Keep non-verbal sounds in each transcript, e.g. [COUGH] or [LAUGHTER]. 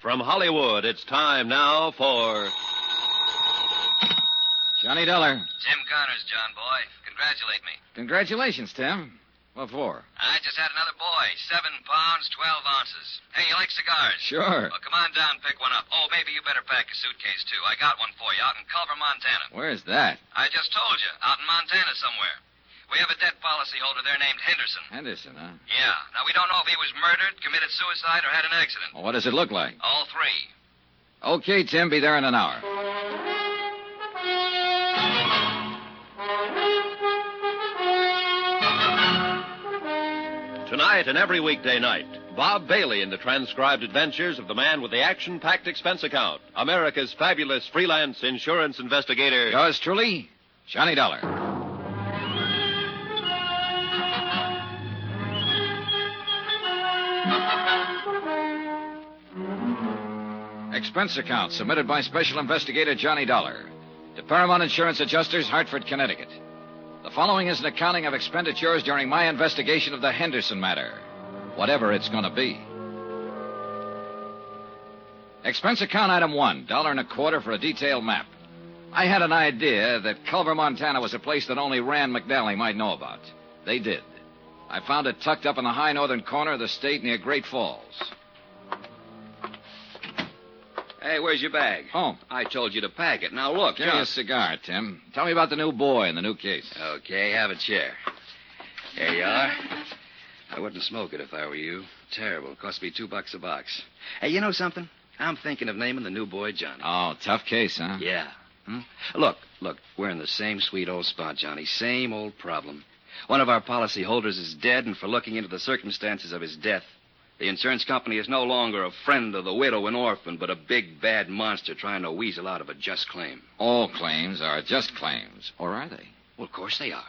From Hollywood, it's time now for. Johnny Dollar. Tim Connors, John boy. Congratulate me. Congratulations, Tim. What for? I just had another boy. Seven pounds, twelve ounces. Hey, you like cigars? Sure. Well, come on down pick one up. Oh, maybe you better pack a suitcase, too. I got one for you out in Culver, Montana. Where's that? I just told you, out in Montana somewhere. We have a debt policyholder there named Henderson. Henderson, huh? Yeah. Now, we don't know if he was murdered, committed suicide, or had an accident. Well, what does it look like? All three. Okay, Tim, be there in an hour. Tonight and every weekday night, Bob Bailey in the transcribed adventures of the man with the action packed expense account, America's fabulous freelance insurance investigator. Yours truly, Johnny Dollar. Expense account submitted by Special Investigator Johnny Dollar to Paramount Insurance Adjusters, Hartford, Connecticut. The following is an accounting of expenditures during my investigation of the Henderson matter, whatever it's going to be. Expense account item one, dollar and a quarter for a detailed map. I had an idea that Culver, Montana was a place that only Rand McNally might know about. They did. I found it tucked up in the high northern corner of the state near Great Falls. Hey, where's your bag? Home. I told you to pack it. Now look, Give me a cigar, Tim. Tell me about the new boy and the new case. Okay, have a chair. There you are. I wouldn't smoke it if I were you. Terrible. Cost me two bucks a box. Hey, you know something? I'm thinking of naming the new boy Johnny. Oh, tough case, huh? Yeah. Hmm? Look, look, we're in the same sweet old spot, Johnny. Same old problem. One of our policy holders is dead, and for looking into the circumstances of his death, the insurance company is no longer a friend of the widow and orphan, but a big bad monster trying to weasel out of a just claim. All claims are just claims, or are they? Well, of course they are.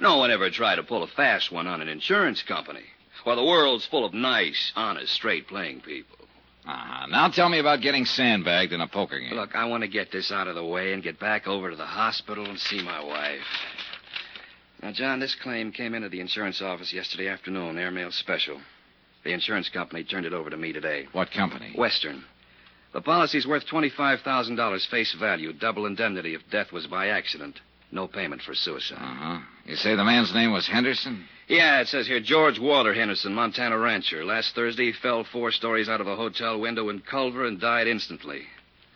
No one ever tried to pull a fast one on an insurance company. Well, the world's full of nice, honest, straight playing people. Uh-huh. Now tell me about getting sandbagged in a poker game. Look, I want to get this out of the way and get back over to the hospital and see my wife. Now, John, this claim came into the insurance office yesterday afternoon, airmail special. The insurance company turned it over to me today. What company? Western. The policy's worth $25,000 face value, double indemnity if death was by accident. No payment for suicide. Uh-huh. You say the man's name was Henderson? Yeah, it says here George Walter Henderson, Montana rancher. Last Thursday, he fell four stories out of a hotel window in Culver and died instantly.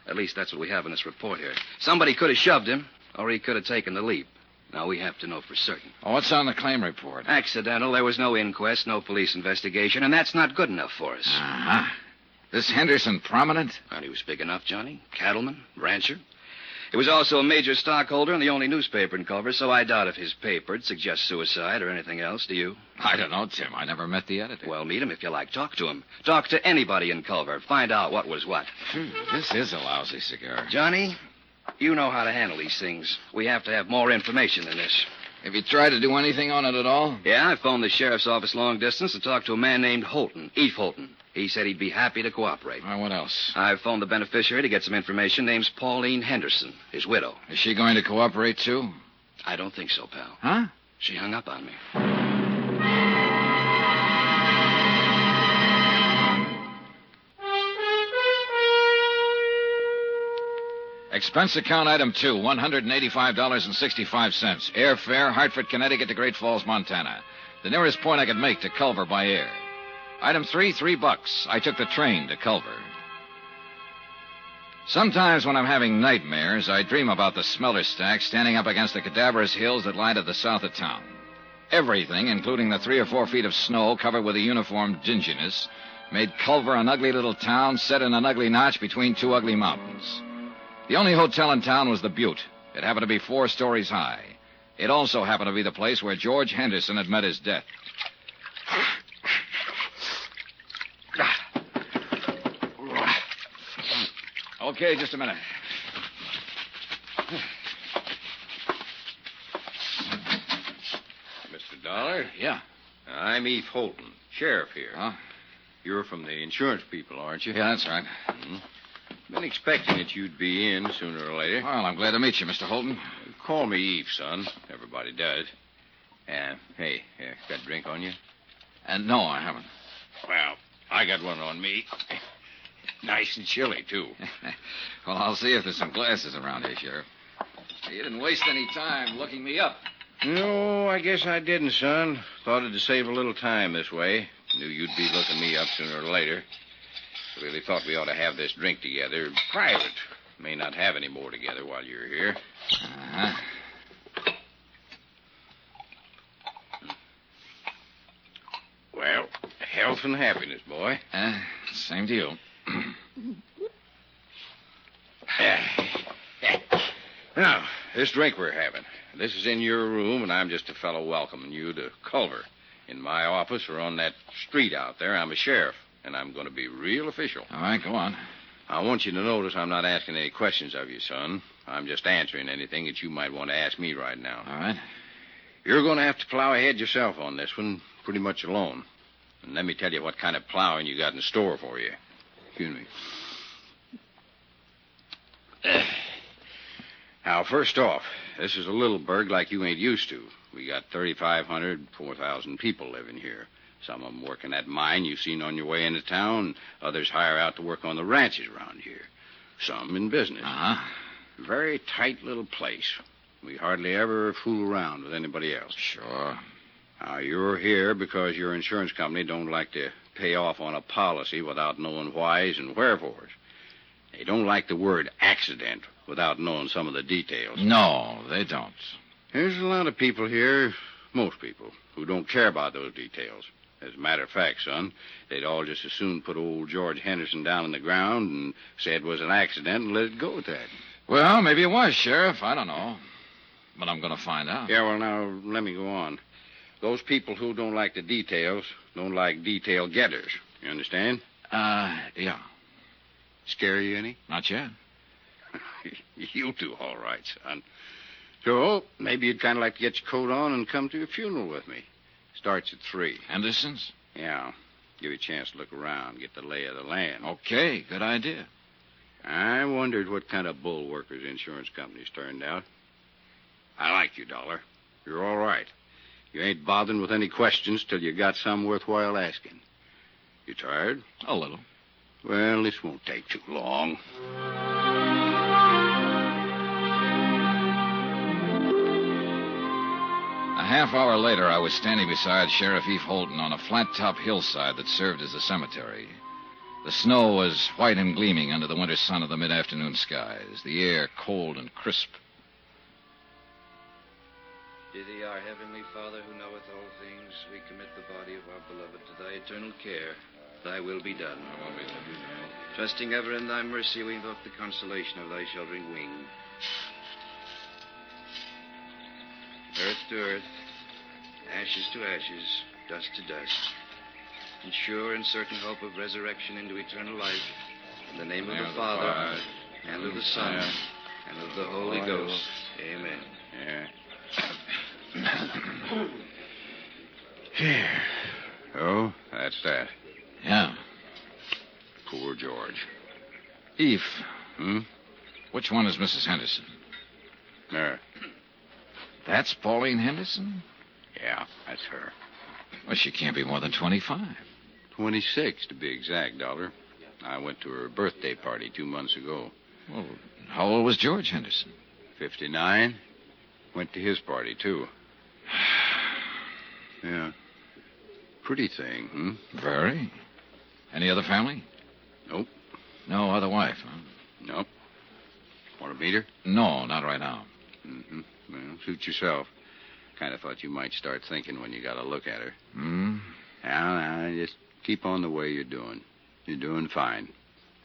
At least that's what we have in this report here. Somebody could have shoved him, or he could have taken the leap. Now we have to know for certain. Oh, what's on the claim report? Accidental. There was no inquest, no police investigation, and that's not good enough for us. Uh-huh. This Henderson prominent? And he was big enough, Johnny. Cattleman, rancher. He was also a major stockholder in the only newspaper in Culver, so I doubt if his paper'd suggest suicide or anything else, do you? I don't know, Tim. I never met the editor. Well, meet him if you like. Talk to him. Talk to anybody in Culver. Find out what was what. Phew, this is a lousy cigar. Johnny, you know how to handle these things. We have to have more information than this. Have you tried to do anything on it at all? Yeah, I phoned the sheriff's office long distance to talk to a man named Holton, Eve Holton. He said he'd be happy to cooperate. Well, what else? I phoned the beneficiary to get some information. Name's Pauline Henderson, his widow. Is she going to cooperate, too? I don't think so, pal. Huh? She hung up on me. Expense account item two, $185.65. Airfare, Hartford, Connecticut to Great Falls, Montana. The nearest point I could make to Culver by air. Item three, three bucks. I took the train to Culver. Sometimes when I'm having nightmares, I dream about the smelter stack standing up against the cadaverous hills that lie to the south of town. Everything, including the three or four feet of snow covered with a uniform dinginess, made Culver an ugly little town set in an ugly notch between two ugly mountains. The only hotel in town was the Butte. It happened to be four stories high. It also happened to be the place where George Henderson had met his death. Okay, just a minute. Mr. Dollar? Yeah. I'm Eve Holton, sheriff here. Huh? You're from the insurance people, aren't you? Yeah, that's right. Mm-hmm. Been expecting that you'd be in sooner or later. Well, I'm glad to meet you, Mr. Holton. Call me Eve, son. Everybody does. Uh, hey, uh, got a drink on you? And no, I haven't. Well, I got one on me. [LAUGHS] nice and chilly, too. [LAUGHS] well, I'll see if there's some glasses around here, Sheriff. You didn't waste any time looking me up. No, I guess I didn't, son. Thought it'd save a little time this way. Knew you'd be looking me up sooner or later. Really thought we ought to have this drink together. Private. May not have any more together while you're here. Uh-huh. Well, health and happiness, boy. Uh, same to you. [CLEARS THROAT] Now, this drink we're having. This is in your room, and I'm just a fellow welcoming you to Culver. In my office or on that street out there, I'm a sheriff, and I'm going to be real official. All right, go on. I want you to notice I'm not asking any questions of you, son. I'm just answering anything that you might want to ask me right now. All right. You're going to have to plow ahead yourself on this one, pretty much alone. And let me tell you what kind of plowing you got in store for you. Excuse me. [SIGHS] Now, first off, this is a little burg like you ain't used to. We got 3,500, 4,000 people living here. Some of them working that mine you've seen on your way into town. Others hire out to work on the ranches around here. Some in business. Uh-huh. Very tight little place. We hardly ever fool around with anybody else. Sure. Now, you're here because your insurance company don't like to pay off on a policy without knowing whys and wherefores. They don't like the word accident without knowing some of the details. No, they don't. There's a lot of people here, most people, who don't care about those details. As a matter of fact, son, they'd all just as soon put old George Henderson down on the ground and say it was an accident and let it go at that. Well, maybe it was, Sheriff. I don't know. But I'm going to find out. Yeah, well, now, let me go on. Those people who don't like the details don't like detail getters. You understand? Uh, yeah. Scare you any? Not yet. [LAUGHS] You'll do all right, son. So, maybe you'd kind of like to get your coat on and come to a funeral with me. Starts at three. Henderson's? Yeah. Give you a chance to look around, get the lay of the land. Okay, good idea. I wondered what kind of bull workers insurance companies turned out. I like you, Dollar. You're all right. You ain't bothering with any questions till you got some worthwhile asking. You tired? A little. Well, this won't take too long. Half hour later, I was standing beside Sheriff Eve Holton on a flat top hillside that served as a cemetery. The snow was white and gleaming under the winter sun of the mid afternoon skies, the air cold and crisp. To thee, our heavenly Father, who knoweth all things, we commit the body of our beloved to thy eternal care. Thy will be done. Trusting ever in thy mercy, we invoke the consolation of thy sheltering wing. Earth to earth, ashes to ashes, dust to dust. In sure and certain hope of resurrection into eternal life, in the name of the Father, and of the Son, and of the Holy Ghost. Amen. Yeah. [COUGHS] Here. Oh, that's that. Yeah. Poor George. Eve, Hmm? which one is Mrs. Henderson? There. That's Pauline Henderson? Yeah, that's her. Well, she can't be more than 25. 26, to be exact, Dollar. I went to her birthday party two months ago. Well, how old was George Henderson? 59. Went to his party, too. [SIGHS] Yeah. Pretty thing, hmm? Very. Any other family? Nope. No other wife, huh? Nope. Want to meet her? No, not right now. Mm-hmm. Well, suit yourself. Kind of thought you might start thinking when you got a look at her. Hmm? Now, now, just keep on the way you're doing. You're doing fine.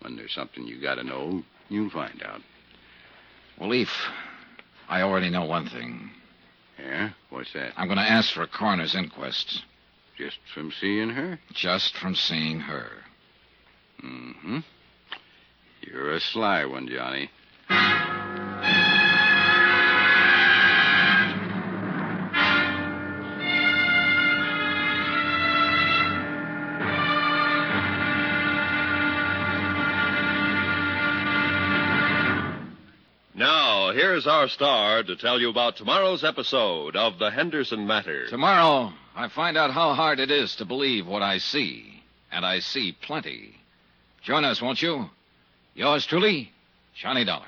When there's something you got to know, you'll find out. Well, Eve, I already know one thing. Yeah? What's that? I'm going to ask for a coroner's inquest Just from seeing her? just from seeing her. Mm-hmm. You're a sly one, Johnny. Here's our star to tell you about tomorrow's episode of The Henderson Matter. Tomorrow, I find out how hard it is to believe what I see, and I see plenty. Join us, won't you? Yours truly, Johnny Dollar.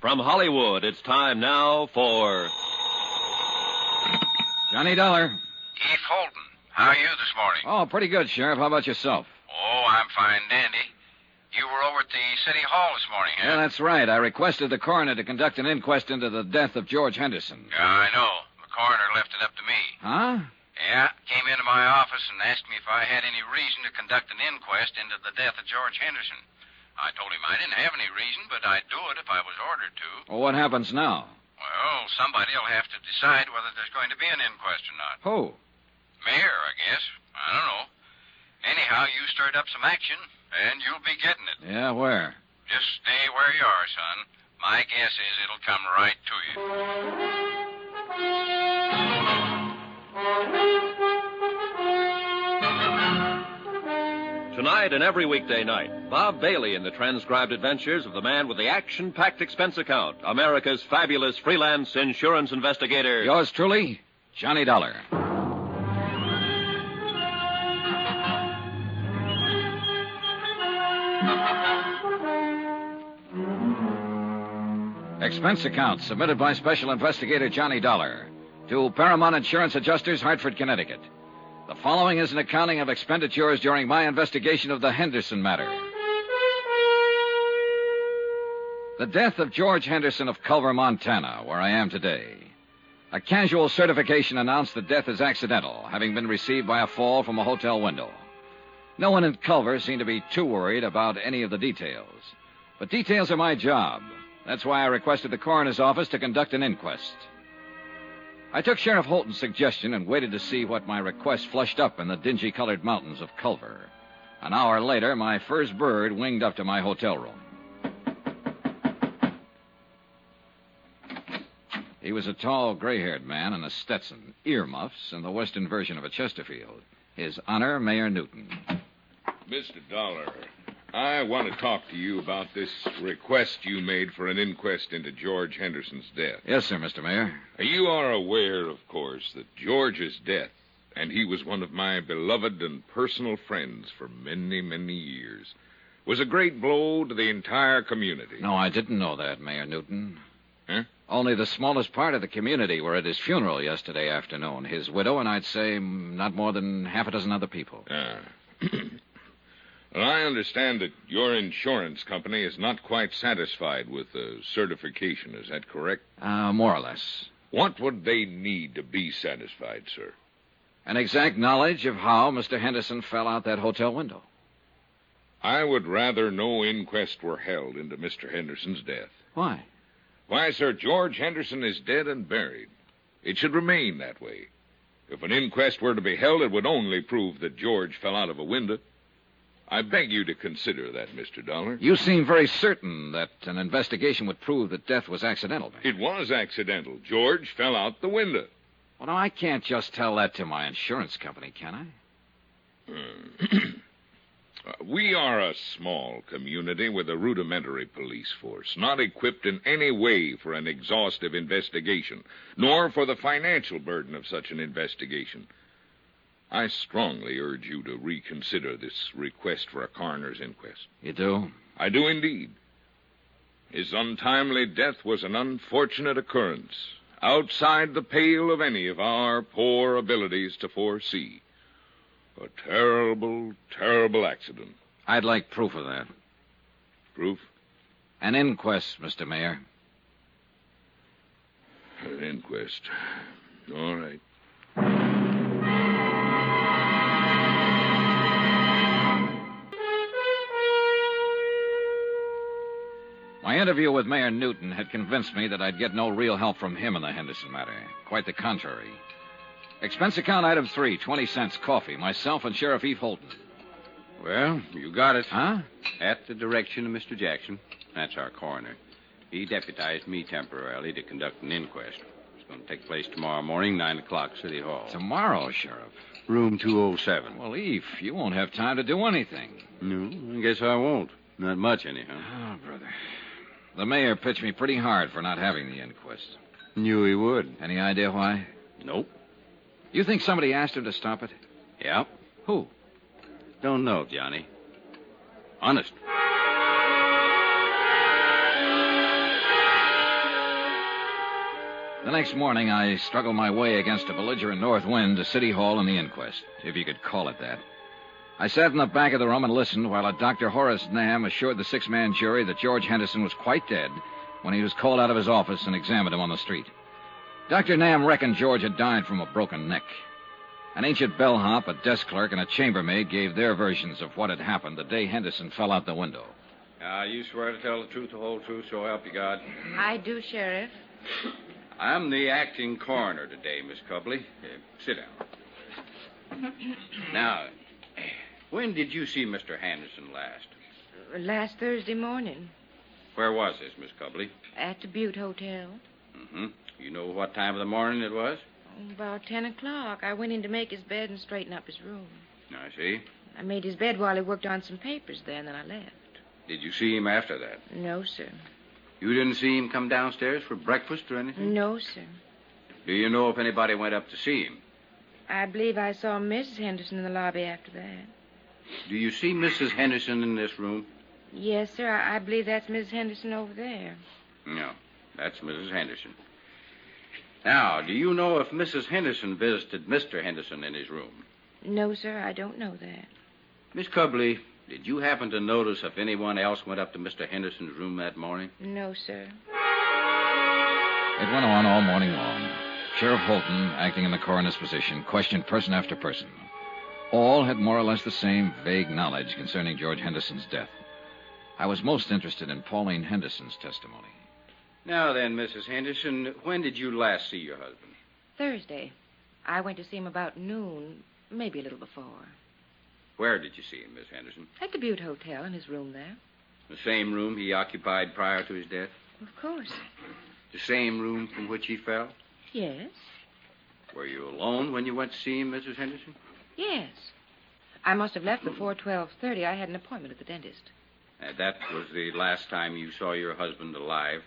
From Hollywood, it's time now for. Johnny Dollar. Keith Holton, how are you this morning? Oh, pretty good, Sheriff. How about yourself? Oh, I'm fine, dandy. You were over at the city hall this morning, huh? Yeah, that's right. I requested the coroner to conduct an inquest into the death of George Henderson. Yeah, I know. The coroner left it up to me. Huh? Yeah, came into my office and asked me if I had any reason to conduct an inquest into the death of George Henderson. I told him I didn't have any reason, but I'd do it if I was ordered to. Well, what happens now? Well, somebody'll have to decide whether there's going to be an inquest or not. Who? Mayor, I guess. I don't know. Anyhow, you stirred up some action, and you'll be getting it. Yeah, where? Just stay where you are, son. My guess is it'll come right to you. Tonight and every weekday night, Bob Bailey in the transcribed adventures of the man with the action packed expense account, America's fabulous freelance insurance investigator. Yours truly, Johnny Dollar. Expense account submitted by Special Investigator Johnny Dollar to Paramount Insurance Adjusters, Hartford, Connecticut. The following is an accounting of expenditures during my investigation of the Henderson matter. The death of George Henderson of Culver, Montana, where I am today. A casual certification announced the death is accidental, having been received by a fall from a hotel window. No one in Culver seemed to be too worried about any of the details. But details are my job. That's why I requested the coroner's office to conduct an inquest. I took Sheriff Holton's suggestion and waited to see what my request flushed up in the dingy colored mountains of Culver. An hour later, my first bird winged up to my hotel room. He was a tall, gray haired man in a Stetson, earmuffs, and the western version of a Chesterfield. His Honor, Mayor Newton. Mr. Dollar, I want to talk to you about this request you made for an inquest into George Henderson's death. Yes, sir, Mr. Mayor. You are aware, of course, that George's death, and he was one of my beloved and personal friends for many, many years, was a great blow to the entire community. No, I didn't know that, Mayor Newton. Huh? Only the smallest part of the community were at his funeral yesterday afternoon. His widow and I'd say not more than half a dozen other people. Ah. [CLEARS THROAT] well, I understand that your insurance company is not quite satisfied with the certification. Is that correct? Uh, more or less. What would they need to be satisfied, sir? An exact knowledge of how Mr. Henderson fell out that hotel window. I would rather no inquest were held into Mr. Henderson's death. Why? Why, sir, George Henderson is dead and buried. It should remain that way. If an inquest were to be held, it would only prove that George fell out of a window. I beg you to consider that, Mr. Dollar. You seem very certain that an investigation would prove that death was accidental. It was accidental. George fell out the window. Well, now, I can't just tell that to my insurance company, can I? Uh, [CLEARS THROAT] we are a small community with a rudimentary police force, not equipped in any way for an exhaustive investigation, nor for the financial burden of such an investigation. I strongly urge you to reconsider this request for a coroner's inquest. You do? I do indeed. His untimely death was an unfortunate occurrence, outside the pale of any of our poor abilities to foresee. A terrible, terrible accident. I'd like proof of that. Proof? An inquest, Mr. Mayor. An inquest. All right. My interview with Mayor Newton had convinced me that I'd get no real help from him in the Henderson matter. Quite the contrary. Expense account item three, 20 cents coffee. Myself and Sheriff Eve Holton. Well, you got it. Huh? At the direction of Mr. Jackson. That's our coroner. He deputized me temporarily to conduct an inquest. It's going to take place tomorrow morning, 9 o'clock, City Hall. Tomorrow, Sheriff. Room 207. Well, Eve, you won't have time to do anything. No, I guess I won't. Not much, anyhow. Oh, brother. The mayor pitched me pretty hard for not having the inquest. Knew he would. Any idea why? Nope. You think somebody asked him to stop it? Yep. Who? Don't know, Johnny. Honest. The next morning, I struggled my way against a belligerent north wind to City Hall and the inquest, if you could call it that. I sat in the back of the room and listened while a Dr. Horace Nam assured the six man jury that George Henderson was quite dead when he was called out of his office and examined him on the street. Dr. Nam reckoned George had died from a broken neck. An ancient bellhop, a desk clerk, and a chambermaid gave their versions of what had happened the day Henderson fell out the window. Uh, you swear to tell the truth, the whole truth, so help you God. I do, Sheriff. I'm the acting coroner today, Miss Cubley. Uh, sit down. now, when did you see Mr. Henderson last? Last Thursday morning Where was this, Miss Cubley? at the Butte Hotel. Mm-hmm. You know what time of the morning it was? About 10 o'clock, I went in to make his bed and straighten up his room. I see. I made his bed while he worked on some papers there, and then I left. Did you see him after that? No, sir. You didn't see him come downstairs for breakfast or anything? No, sir. Do you know if anybody went up to see him? I believe I saw Mrs. Henderson in the lobby after that. Do you see Mrs. Henderson in this room? Yes, sir. I, I believe that's Mrs. Henderson over there. No, that's Mrs. Henderson. Now, do you know if Mrs. Henderson visited Mr. Henderson in his room? No, sir. I don't know that. Miss Cubley, did you happen to notice if anyone else went up to Mr. Henderson's room that morning? No, sir. It went on all morning long. Sheriff Holton, acting in the coroner's position, questioned person after person. All had more or less the same vague knowledge concerning George Henderson's death. I was most interested in Pauline Henderson's testimony. Now then, Mrs. Henderson, when did you last see your husband? Thursday. I went to see him about noon, maybe a little before. Where did you see him, Miss Henderson? At the Butte Hotel, in his room there. The same room he occupied prior to his death? Of course. The same room from which he fell? Yes. Were you alone when you went to see him, Mrs. Henderson? Yes. I must have left before 12.30. I had an appointment at the dentist. Uh, that was the last time you saw your husband alive.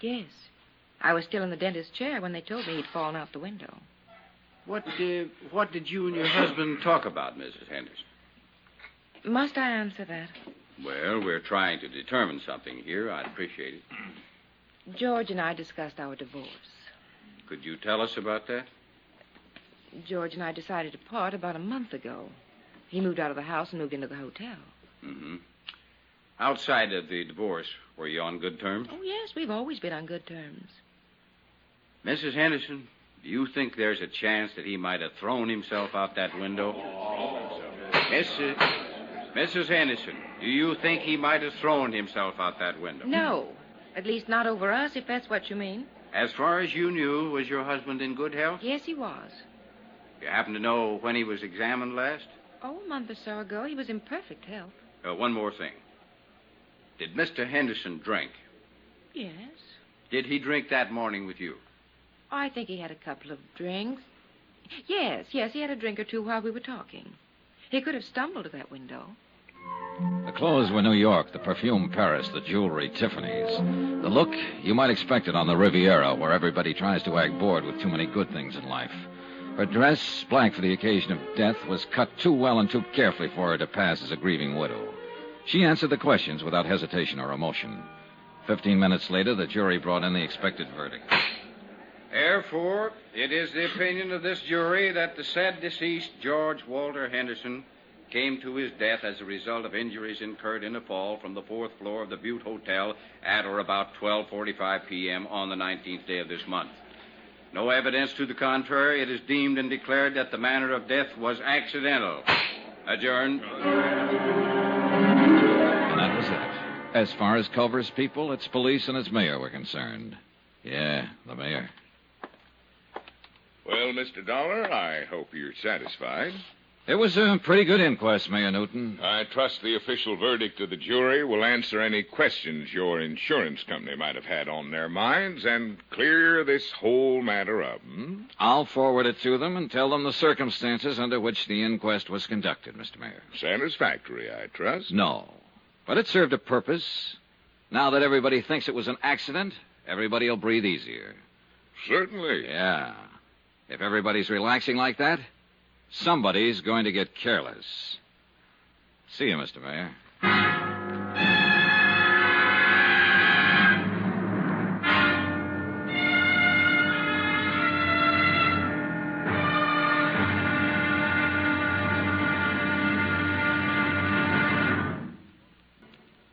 Yes. I was still in the dentist's chair when they told me he'd fallen out the window. What, uh, what did you and your husband talk about, Mrs. Henderson? Must I answer that? Well, we're trying to determine something here. I'd appreciate it. George and I discussed our divorce. Could you tell us about that? George and I decided to part about a month ago. He moved out of the house and moved into the hotel. Mm-hmm. Outside of the divorce, were you on good terms? Oh, yes, we've always been on good terms. Mrs. Henderson, do you think there's a chance that he might have thrown himself out that window? Mrs. Mrs. Henderson, do you think he might have thrown himself out that window? No. At least not over us, if that's what you mean. As far as you knew, was your husband in good health? Yes, he was. You happen to know when he was examined last? Oh, a month or so ago, he was in perfect health. Uh, one more thing. Did Mr. Henderson drink? Yes. Did he drink that morning with you? I think he had a couple of drinks. Yes, yes, he had a drink or two while we were talking. He could have stumbled to that window. The clothes were New York, the perfume Paris, the jewelry Tiffany's. The look, you might expect it on the Riviera, where everybody tries to act bored with too many good things in life. Her dress, black for the occasion of death, was cut too well and too carefully for her to pass as a grieving widow. She answered the questions without hesitation or emotion. Fifteen minutes later, the jury brought in the expected verdict. Therefore, it is the opinion of this jury that the said deceased, George Walter Henderson, came to his death as a result of injuries incurred in a fall from the fourth floor of the Butte Hotel at or about 12:45 p.m. on the 19th day of this month. No evidence to the contrary. It is deemed and declared that the manner of death was accidental. Adjourned. And that was it. As far as Culver's people, its police, and its mayor were concerned. Yeah, the mayor. Well, Mr. Dollar, I hope you're satisfied. It was a pretty good inquest, Mayor Newton. I trust the official verdict of the jury will answer any questions your insurance company might have had on their minds and clear this whole matter up. Hmm? I'll forward it to them and tell them the circumstances under which the inquest was conducted, Mr. Mayor. Satisfactory, I trust. No. But it served a purpose. Now that everybody thinks it was an accident, everybody will breathe easier. Certainly. Yeah. If everybody's relaxing like that, somebody's going to get careless. See you, Mr. Mayor.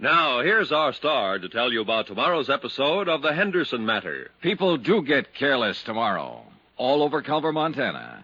Now, here's our star to tell you about tomorrow's episode of The Henderson Matter. People do get careless tomorrow, all over Culver, Montana.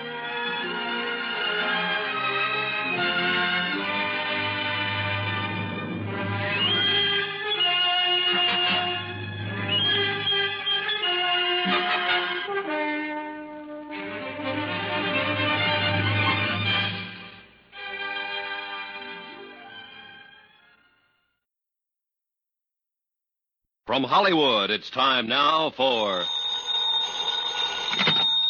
From Hollywood, it's time now for.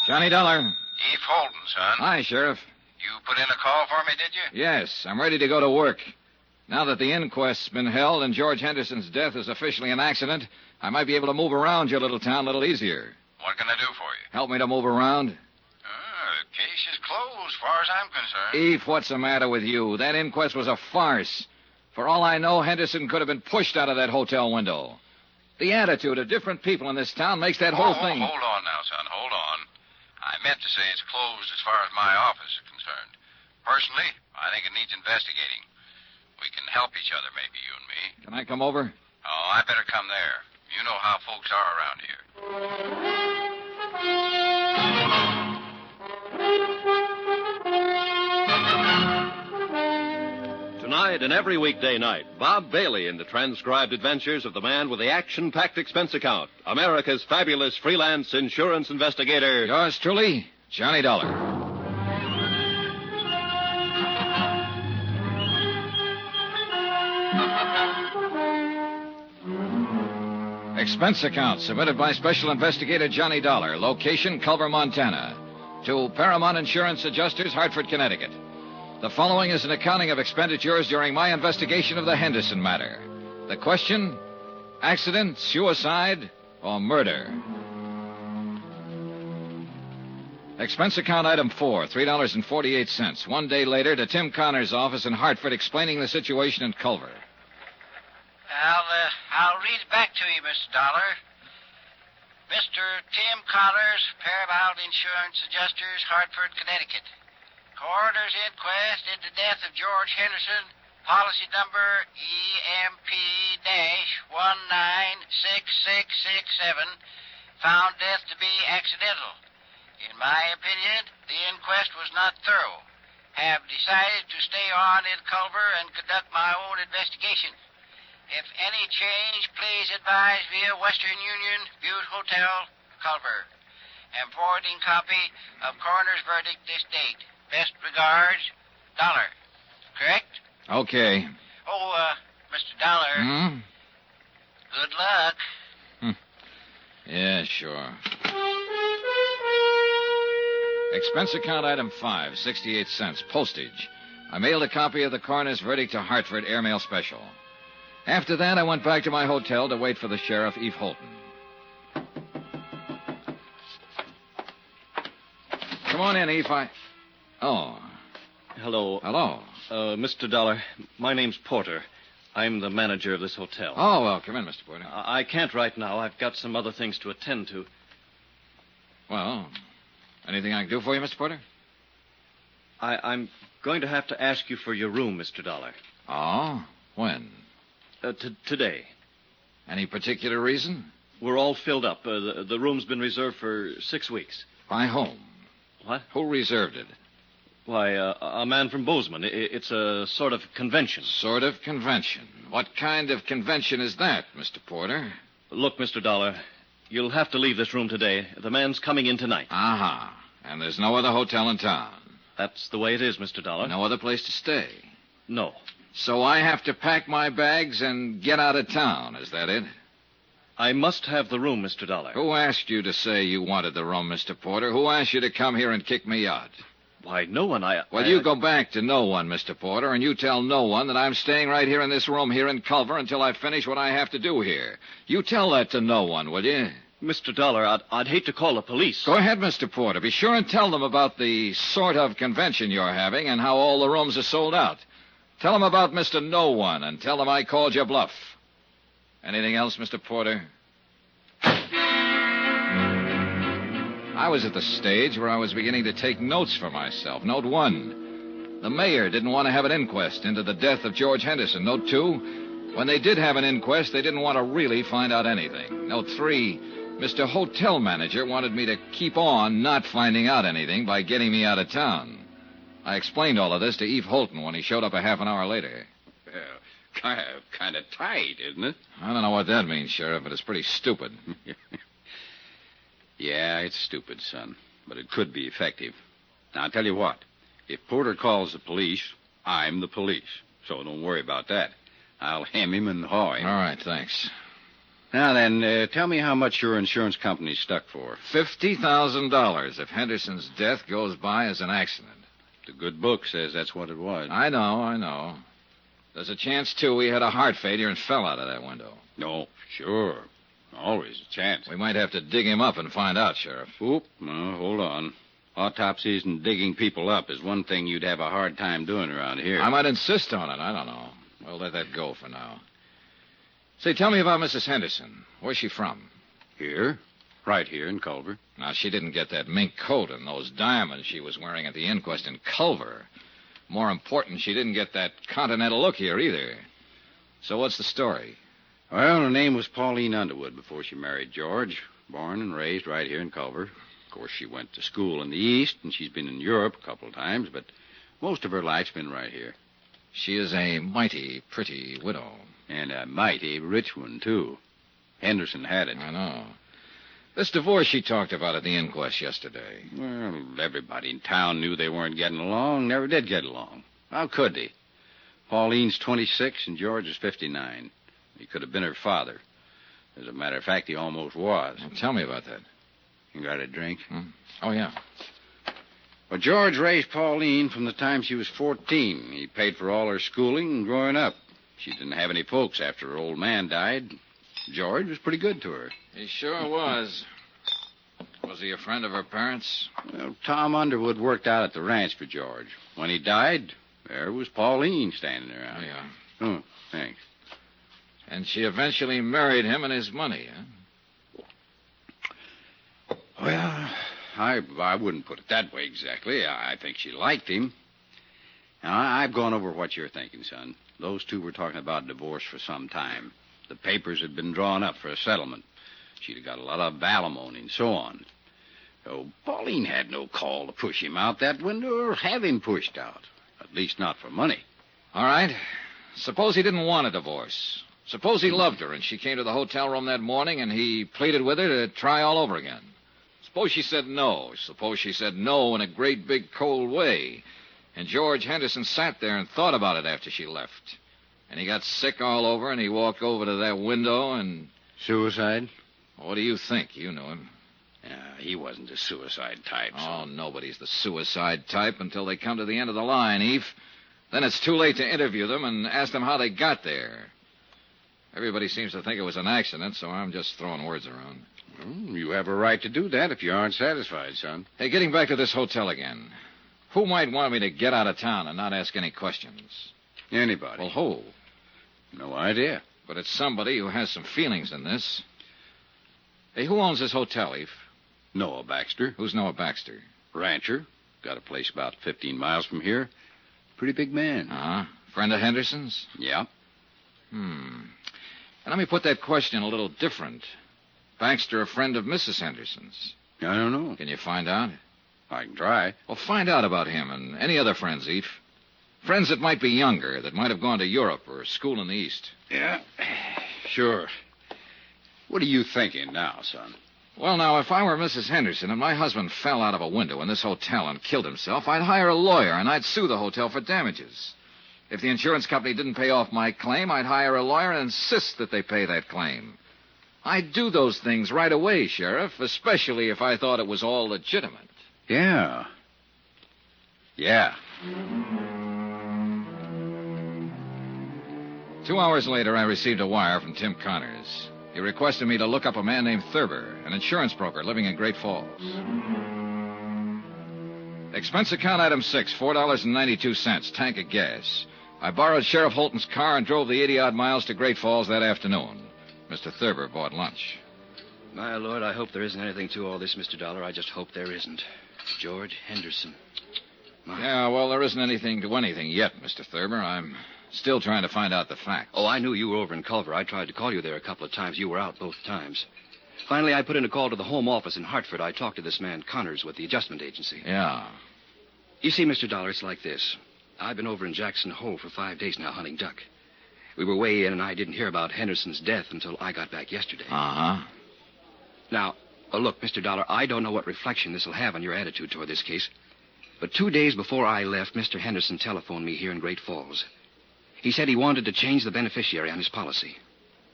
Johnny Dollar. Eve Holton, son. Hi, Sheriff. You put in a call for me, did you? Yes, I'm ready to go to work. Now that the inquest's been held and George Henderson's death is officially an accident, I might be able to move around your little town a little easier. What can I do for you? Help me to move around. Uh, the case is closed, as far as I'm concerned. Eve, what's the matter with you? That inquest was a farce. For all I know, Henderson could have been pushed out of that hotel window. The attitude of different people in this town makes that whole oh, thing. Hold on now, son. Hold on. I meant to say it's closed as far as my office is concerned. Personally, I think it needs investigating. We can help each other, maybe, you and me. Can I come over? Oh, I better come there. You know how folks are around here. Tonight and every weekday night, Bob Bailey in the transcribed adventures of the man with the action packed expense account, America's fabulous freelance insurance investigator. Yours truly, Johnny Dollar. Expense account submitted by Special Investigator Johnny Dollar. Location Culver, Montana. To Paramount Insurance Adjusters, Hartford, Connecticut. The following is an accounting of expenditures during my investigation of the Henderson matter. The question accident, suicide, or murder? Expense account item four, $3.48. One day later to Tim Connor's office in Hartford explaining the situation in Culver. I'll, uh, I'll read back to you, Mr. Dollar. Mr. Tim Connors, Paramount Insurance Adjusters, Hartford, Connecticut. Coroner's inquest into death of George Henderson, policy number EMP 196667, found death to be accidental. In my opinion, the inquest was not thorough. Have decided to stay on in Culver and conduct my own investigation. If any change, please advise via Western Union, Butte Hotel, Culver. And forwarding copy of coroner's verdict this date. Best regards, Dollar. Correct? Okay. Oh, uh, Mr. Dollar, Hmm? good luck. Yeah, sure. Expense account item five, 68 cents, postage. I mailed a copy of the coroner's verdict to Hartford Airmail Special. After that, I went back to my hotel to wait for the sheriff, Eve Holton. Come on in, Eve. I. Oh, Hello. hello. Uh, Mr. Dollar, my name's Porter. I'm the manager of this hotel. Oh, well, come in, Mr. Porter. I I can't right now. I've got some other things to attend to. Well, anything I can do for you, Mr. Porter? I, I'm going to have to ask you for your room, Mr. Dollar. Oh? When? Uh, t- today. Any particular reason? We're all filled up. Uh, the, the room's been reserved for six weeks. By whom? What? Who reserved it? Why, uh, a man from Bozeman. It's a sort of convention. Sort of convention. What kind of convention is that, Mr. Porter? Look, Mr. Dollar, you'll have to leave this room today. The man's coming in tonight. Aha. And there's no other hotel in town. That's the way it is, Mr. Dollar. No other place to stay. No. So I have to pack my bags and get out of town. Is that it? I must have the room, Mr. Dollar. Who asked you to say you wanted the room, Mr. Porter? Who asked you to come here and kick me out? Why, no one. I. Well, I- you go back to no one, Mr. Porter, and you tell no one that I'm staying right here in this room here in Culver until I finish what I have to do here. You tell that to no one, will you? Mr. Dollar, I'd, I'd hate to call the police. Go ahead, Mr. Porter. Be sure and tell them about the sort of convention you're having and how all the rooms are sold out. Tell them about Mr. No One and tell them I called your bluff. Anything else, Mr. Porter? I was at the stage where I was beginning to take notes for myself. Note one. The mayor didn't want to have an inquest into the death of George Henderson. Note two. When they did have an inquest, they didn't want to really find out anything. Note three. Mr. Hotel Manager wanted me to keep on not finding out anything by getting me out of town. I explained all of this to Eve Holton when he showed up a half an hour later. Well, kind [LAUGHS] of, kind of tight, isn't it? I don't know what that means, Sheriff, but it's pretty stupid. [LAUGHS] Yeah, it's stupid, son, but it could be effective. Now, I'll tell you what. If Porter calls the police, I'm the police. So don't worry about that. I'll hem him and haw him. All right, thanks. Now then, uh, tell me how much your insurance company's stuck for. Fifty thousand dollars if Henderson's death goes by as an accident. The good book says that's what it was. I know, I know. There's a chance, too, he had a heart failure and fell out of that window. No, sure. Always a chance. We might have to dig him up and find out, Sheriff. Oop, hold on. Autopsies and digging people up is one thing you'd have a hard time doing around here. I might insist on it. I don't know. We'll let that go for now. Say, tell me about Mrs. Henderson. Where's she from? Here? Right here in Culver. Now, she didn't get that mink coat and those diamonds she was wearing at the inquest in Culver. More important, she didn't get that continental look here either. So what's the story? Well, her name was Pauline Underwood before she married George. Born and raised right here in Culver. Of course, she went to school in the East, and she's been in Europe a couple of times, but most of her life's been right here. She is a mighty pretty widow. And a mighty rich one, too. Henderson had it. I know. This divorce she talked about at the inquest yesterday. Well, everybody in town knew they weren't getting along, never did get along. How could they? Pauline's 26 and George is 59. He could have been her father. As a matter of fact, he almost was. Well, tell me about that. You got a drink? Hmm? Oh, yeah. Well, George raised Pauline from the time she was 14. He paid for all her schooling and growing up. She didn't have any folks after her old man died. George was pretty good to her. He sure was. Was he a friend of her parents? Well, Tom Underwood worked out at the ranch for George. When he died, there was Pauline standing around. Oh, yeah. Oh, thanks. And she eventually married him and his money, huh? Well, I I wouldn't put it that way exactly. I think she liked him. Now, I- I've gone over what you're thinking, son. Those two were talking about divorce for some time. The papers had been drawn up for a settlement. She'd have got a lot of alimony and so on. So Pauline had no call to push him out that window or have him pushed out. At least not for money. All right. Suppose he didn't want a divorce. Suppose he loved her and she came to the hotel room that morning and he pleaded with her to try all over again. Suppose she said no. Suppose she said no in a great big cold way. And George Henderson sat there and thought about it after she left. And he got sick all over and he walked over to that window and. Suicide? What do you think? You knew him. Yeah, he wasn't the suicide type. so- Oh, nobody's the suicide type until they come to the end of the line, Eve. Then it's too late to interview them and ask them how they got there. Everybody seems to think it was an accident, so I'm just throwing words around. Well, you have a right to do that if you aren't satisfied, son. Hey, getting back to this hotel again. Who might want me to get out of town and not ask any questions? Anybody. Well, who? No idea. But it's somebody who has some feelings in this. Hey, who owns this hotel, Eve? Noah Baxter. Who's Noah Baxter? Rancher. Got a place about 15 miles from here. Pretty big man. Uh huh. Friend of Henderson's? Yeah. Hmm. And let me put that question a little different. Baxter a friend of Mrs. Henderson's? I don't know. Can you find out? I can try. Well, find out about him and any other friends, Eve. Friends that might be younger, that might have gone to Europe or school in the East. Yeah. Sure. What are you thinking now, son? Well, now, if I were Mrs. Henderson and my husband fell out of a window in this hotel and killed himself, I'd hire a lawyer and I'd sue the hotel for damages. If the insurance company didn't pay off my claim, I'd hire a lawyer and insist that they pay that claim. I'd do those things right away, Sheriff, especially if I thought it was all legitimate. Yeah. Yeah. Two hours later, I received a wire from Tim Connors. He requested me to look up a man named Thurber, an insurance broker living in Great Falls. Expense account item six, $4.92, tank of gas. I borrowed Sheriff Holton's car and drove the 80 odd miles to Great Falls that afternoon. Mr. Thurber bought lunch. My lord, I hope there isn't anything to all this, Mr. Dollar. I just hope there isn't. George Henderson. My- Yeah, well, there isn't anything to anything yet, Mr. Thurber. I'm still trying to find out the facts. Oh, I knew you were over in Culver. I tried to call you there a couple of times. You were out both times. Finally, I put in a call to the home office in Hartford. I talked to this man, Connors, with the adjustment agency. Yeah. You see, Mr. Dollar, it's like this. I've been over in Jackson Hole for five days now hunting duck. We were way in, and I didn't hear about Henderson's death until I got back yesterday. Uh huh. Now, uh, look, Mr. Dollar, I don't know what reflection this will have on your attitude toward this case. But two days before I left, Mr. Henderson telephoned me here in Great Falls. He said he wanted to change the beneficiary on his policy.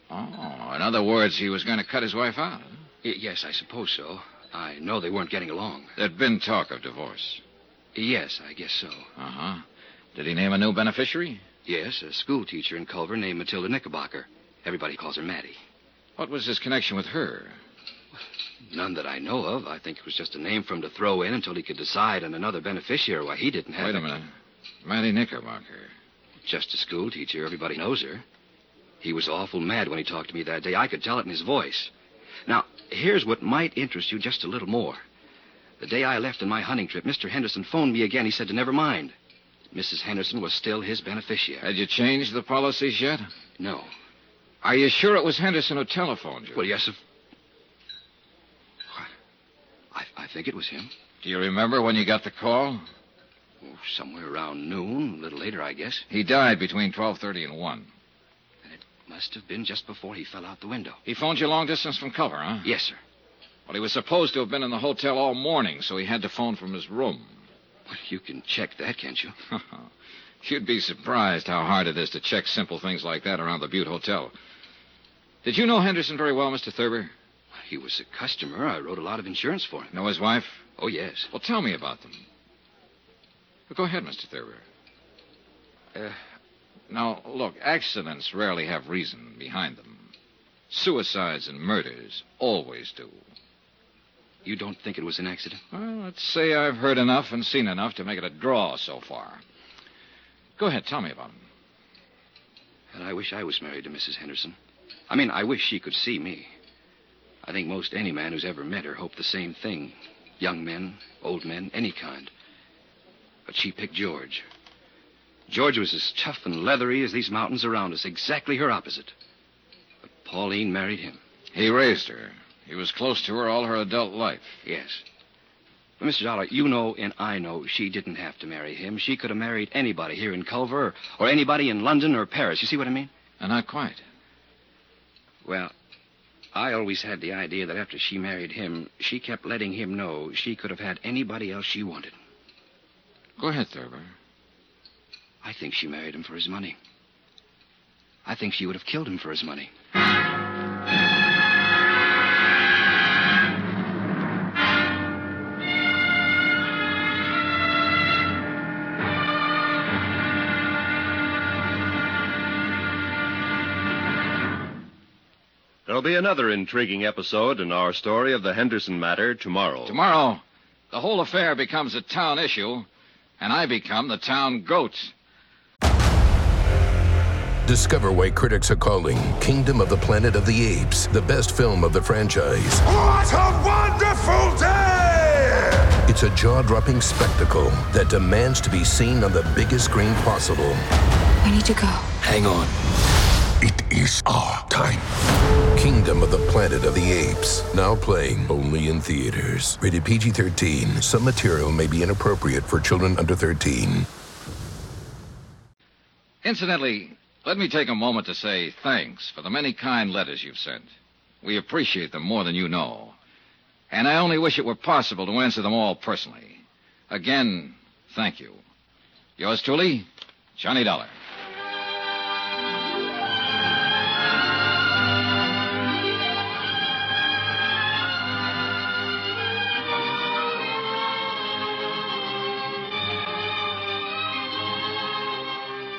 Oh, in other words, he was going to cut his wife out. huh? Y- yes, I suppose so. I know they weren't getting along. There'd been talk of divorce. Yes, I guess so. Uh huh. Did he name a new beneficiary? Yes, a school teacher in Culver named Matilda Knickerbocker. Everybody calls her Mattie. What was his connection with her? None that I know of. I think it was just a name for him to throw in until he could decide on another beneficiary. Why, he didn't have Wait a minute. Mattie Knickerbocker. Just a school teacher. Everybody knows her. He was awful mad when he talked to me that day. I could tell it in his voice. Now, here's what might interest you just a little more. The day I left on my hunting trip, Mr. Henderson phoned me again. He said to never mind. Mrs. Henderson was still his beneficiary. Had you changed the policies yet? No. Are you sure it was Henderson who telephoned you? Well, yes, of. What? I, I think it was him. Do you remember when you got the call? Oh, somewhere around noon, a little later, I guess. He died between 12:30 and 1. And it must have been just before he fell out the window. He phoned you long distance from Culver, huh? Yes, sir. Well, he was supposed to have been in the hotel all morning, so he had to phone from his room. You can check that, can't you? [LAUGHS] You'd be surprised how hard it is to check simple things like that around the Butte Hotel. Did you know Henderson very well, Mr. Thurber? He was a customer. I wrote a lot of insurance for him. Know his wife? Oh, yes. Well, tell me about them. Well, go ahead, Mr. Thurber. Uh, now, look, accidents rarely have reason behind them. Suicides and murders always do. You don't think it was an accident? Well, let's say I've heard enough and seen enough to make it a draw so far. Go ahead, tell me about him. And I wish I was married to Mrs. Henderson. I mean, I wish she could see me. I think most any man who's ever met her hoped the same thing. Young men, old men, any kind. But she picked George. George was as tough and leathery as these mountains around us, exactly her opposite. But Pauline married him. He raised her. He was close to her all her adult life. Yes. But, Mr. Dollar, you know and I know she didn't have to marry him. She could have married anybody here in Culver or, or anybody in London or Paris. You see what I mean? Uh, not quite. Well, I always had the idea that after she married him, she kept letting him know she could have had anybody else she wanted. Go ahead, Thurber. I think she married him for his money. I think she would have killed him for his money. There'll be another intriguing episode in our story of the Henderson matter tomorrow. Tomorrow, the whole affair becomes a town issue, and I become the town goat. Discover why critics are calling Kingdom of the Planet of the Apes the best film of the franchise. What a wonderful day! It's a jaw dropping spectacle that demands to be seen on the biggest screen possible. We need to go. Hang on. It is our time. Kingdom of the Planet of the Apes. Now playing only in theaters. Rated PG 13. Some material may be inappropriate for children under 13. Incidentally, let me take a moment to say thanks for the many kind letters you've sent. We appreciate them more than you know. And I only wish it were possible to answer them all personally. Again, thank you. Yours truly, Johnny Dollar.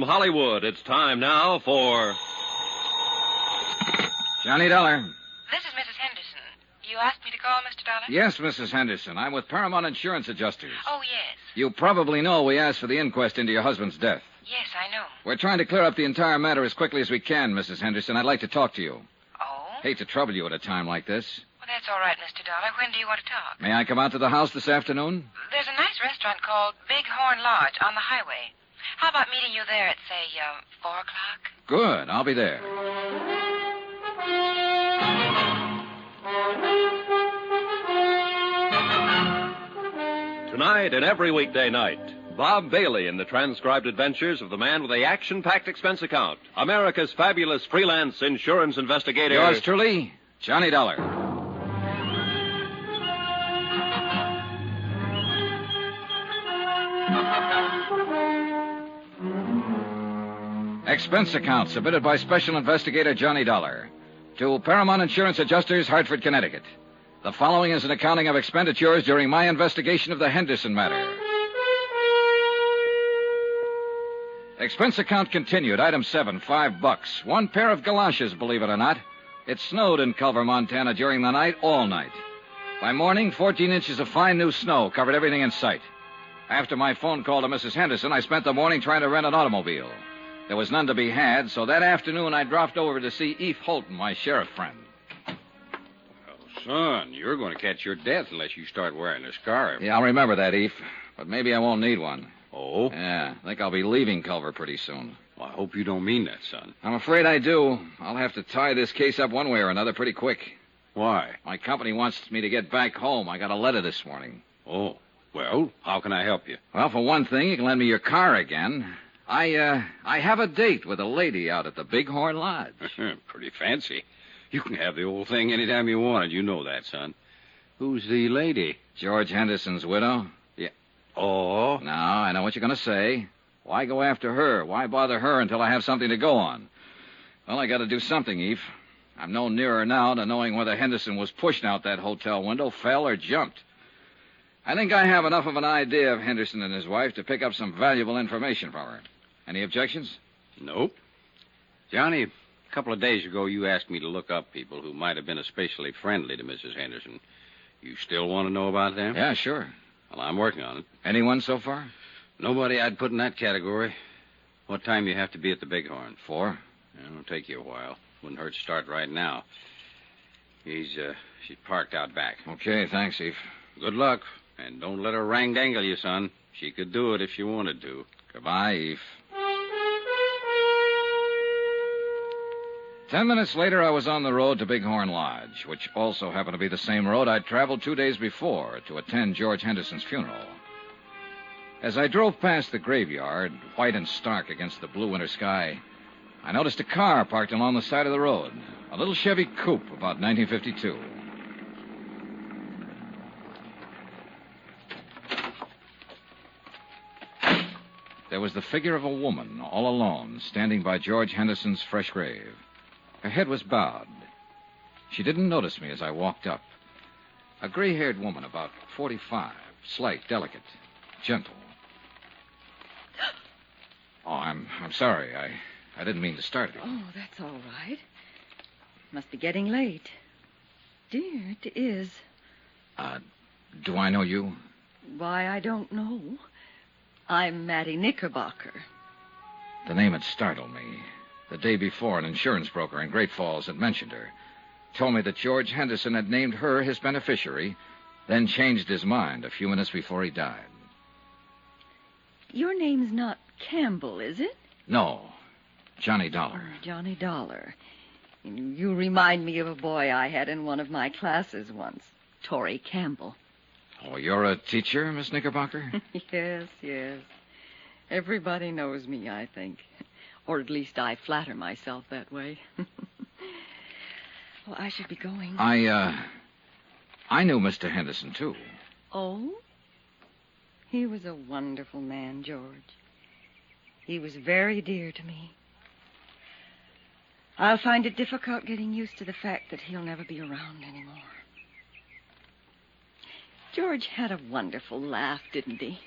From Hollywood, it's time now for. Johnny Dollar. This is Mrs. Henderson. You asked me to call, Mr. Dollar? Yes, Mrs. Henderson. I'm with Paramount Insurance Adjusters. Oh, yes. You probably know we asked for the inquest into your husband's death. Yes, I know. We're trying to clear up the entire matter as quickly as we can, Mrs. Henderson. I'd like to talk to you. Oh? Hate to trouble you at a time like this. Well, that's all right, Mr. Dollar. When do you want to talk? May I come out to the house this afternoon? There's a nice restaurant called Big Horn Lodge on the highway. How about meeting you there at, say, uh, 4 o'clock? Good. I'll be there. Tonight and every weekday night, Bob Bailey in the transcribed adventures of the man with the action packed expense account, America's fabulous freelance insurance investigator. Yours truly, Johnny Dollar. Expense account submitted by Special Investigator Johnny Dollar to Paramount Insurance Adjusters, Hartford, Connecticut. The following is an accounting of expenditures during my investigation of the Henderson matter. Expense account continued. Item seven, five bucks. One pair of galoshes, believe it or not. It snowed in Culver, Montana during the night, all night. By morning, 14 inches of fine new snow covered everything in sight. After my phone call to Mrs. Henderson, I spent the morning trying to rent an automobile. There was none to be had, so that afternoon I dropped over to see Eve Holton, my sheriff friend. Well, son, you're going to catch your death unless you start wearing a scarf. Yeah, I'll remember that, Eve. But maybe I won't need one. Oh? Yeah, I think I'll be leaving Culver pretty soon. Well, I hope you don't mean that, son. I'm afraid I do. I'll have to tie this case up one way or another pretty quick. Why? My company wants me to get back home. I got a letter this morning. Oh. Well, how can I help you? Well, for one thing, you can lend me your car again. I, uh, I have a date with a lady out at the Bighorn Lodge. [LAUGHS] Pretty fancy. You can have the old thing any time you want it. You know that, son. Who's the lady? George Henderson's widow. Yeah. Oh? Now, I know what you're going to say. Why go after her? Why bother her until I have something to go on? Well, I got to do something, Eve. I'm no nearer now to knowing whether Henderson was pushed out that hotel window, fell, or jumped. I think I have enough of an idea of Henderson and his wife to pick up some valuable information from her. Any objections? Nope. Johnny, a couple of days ago you asked me to look up people who might have been especially friendly to Mrs. Henderson. You still want to know about them? Yeah, sure. Well, I'm working on it. Anyone so far? Nobody I'd put in that category. What time you have to be at the Bighorn? Four. Yeah, it'll take you a while. Wouldn't hurt to start right now. He's uh she's parked out back. Okay, thanks, Eve. Good luck. And don't let her rang dangle you, son. She could do it if she wanted to. Goodbye, Eve. Ten minutes later, I was on the road to Bighorn Lodge, which also happened to be the same road I'd traveled two days before to attend George Henderson's funeral. As I drove past the graveyard, white and stark against the blue winter sky, I noticed a car parked along the side of the road. A little Chevy coupe, about 1952. There was the figure of a woman, all alone, standing by George Henderson's fresh grave. Her head was bowed. She didn't notice me as I walked up. A gray haired woman, about 45, slight, delicate, gentle. Oh, I'm I'm sorry. I I didn't mean to start it. Oh, that's all right. Must be getting late. Dear, it is. Uh, do I know you? Why, I don't know. I'm Mattie Knickerbocker. The name had startled me. The day before, an insurance broker in Great Falls had mentioned her. Told me that George Henderson had named her his beneficiary, then changed his mind a few minutes before he died. Your name's not Campbell, is it? No, Johnny Dollar. Oh, Johnny Dollar. You remind me of a boy I had in one of my classes once, Torrey Campbell. Oh, you're a teacher, Miss Knickerbocker? [LAUGHS] yes, yes. Everybody knows me, I think. Or at least I flatter myself that way. [LAUGHS] well, I should be going. I, uh. I knew Mr. Henderson, too. Oh? He was a wonderful man, George. He was very dear to me. I'll find it difficult getting used to the fact that he'll never be around anymore. George had a wonderful laugh, didn't he?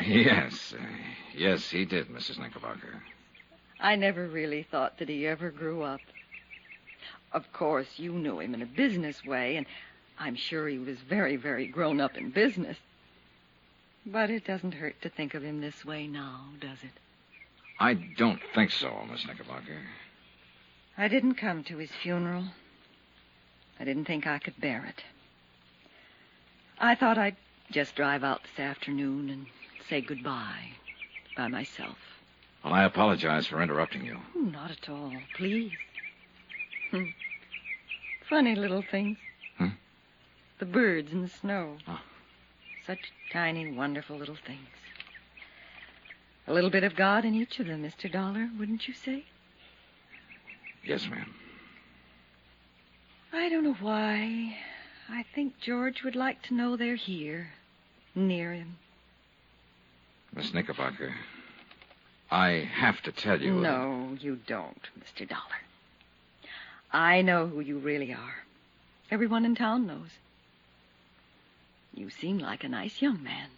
Yes. Uh, yes, he did, Mrs. Knickerbocker. I never really thought that he ever grew up. Of course, you knew him in a business way, and I'm sure he was very, very grown up in business. But it doesn't hurt to think of him this way now, does it? I don't think so, Miss Knickerbocker. I didn't come to his funeral. I didn't think I could bear it. I thought I'd just drive out this afternoon and say goodbye by myself. Well, I apologize for interrupting you. Oh, not at all. Please. Hmm. Funny little things. Hmm? The birds in the snow. Oh. Such tiny, wonderful little things. A little bit of God in each of them, Mr. Dollar, wouldn't you say? Yes, ma'am. I don't know why. I think George would like to know they're here, near him. Miss Knickerbocker, I have to tell you. Uh, no, you don't, Mr. Dollar. I know who you really are. Everyone in town knows. You seem like a nice young man.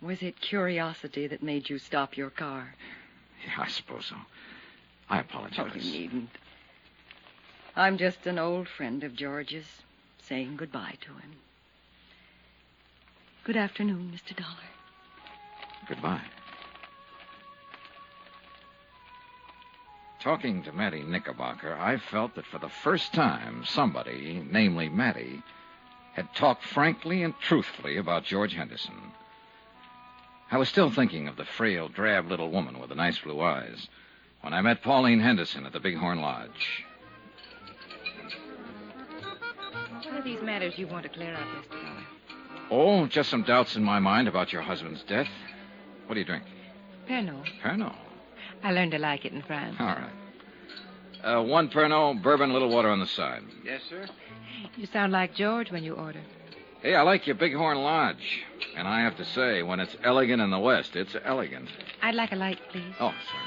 Was it curiosity that made you stop your car? Yeah, I suppose so. I oh, apologize. Oh, you needn't. I'm just an old friend of George's, saying goodbye to him. Good afternoon, Mr. Dollar. Goodbye. Talking to Mattie Knickerbocker, I felt that for the first time somebody, namely Mattie, had talked frankly and truthfully about George Henderson. I was still thinking of the frail, drab little woman with the nice blue eyes when I met Pauline Henderson at the Bighorn Lodge. What are these matters you want to clear up, Mr. Dollar? Oh, just some doubts in my mind about your husband's death. What do you drink? Pernod. Pernod. I learned to like it in France. All right. Uh, one Pernod, bourbon, a little water on the side. Yes, sir. You sound like George when you order. Hey, I like your Bighorn Lodge. And I have to say, when it's elegant in the West, it's elegant. I'd like a light, please. Oh, sorry.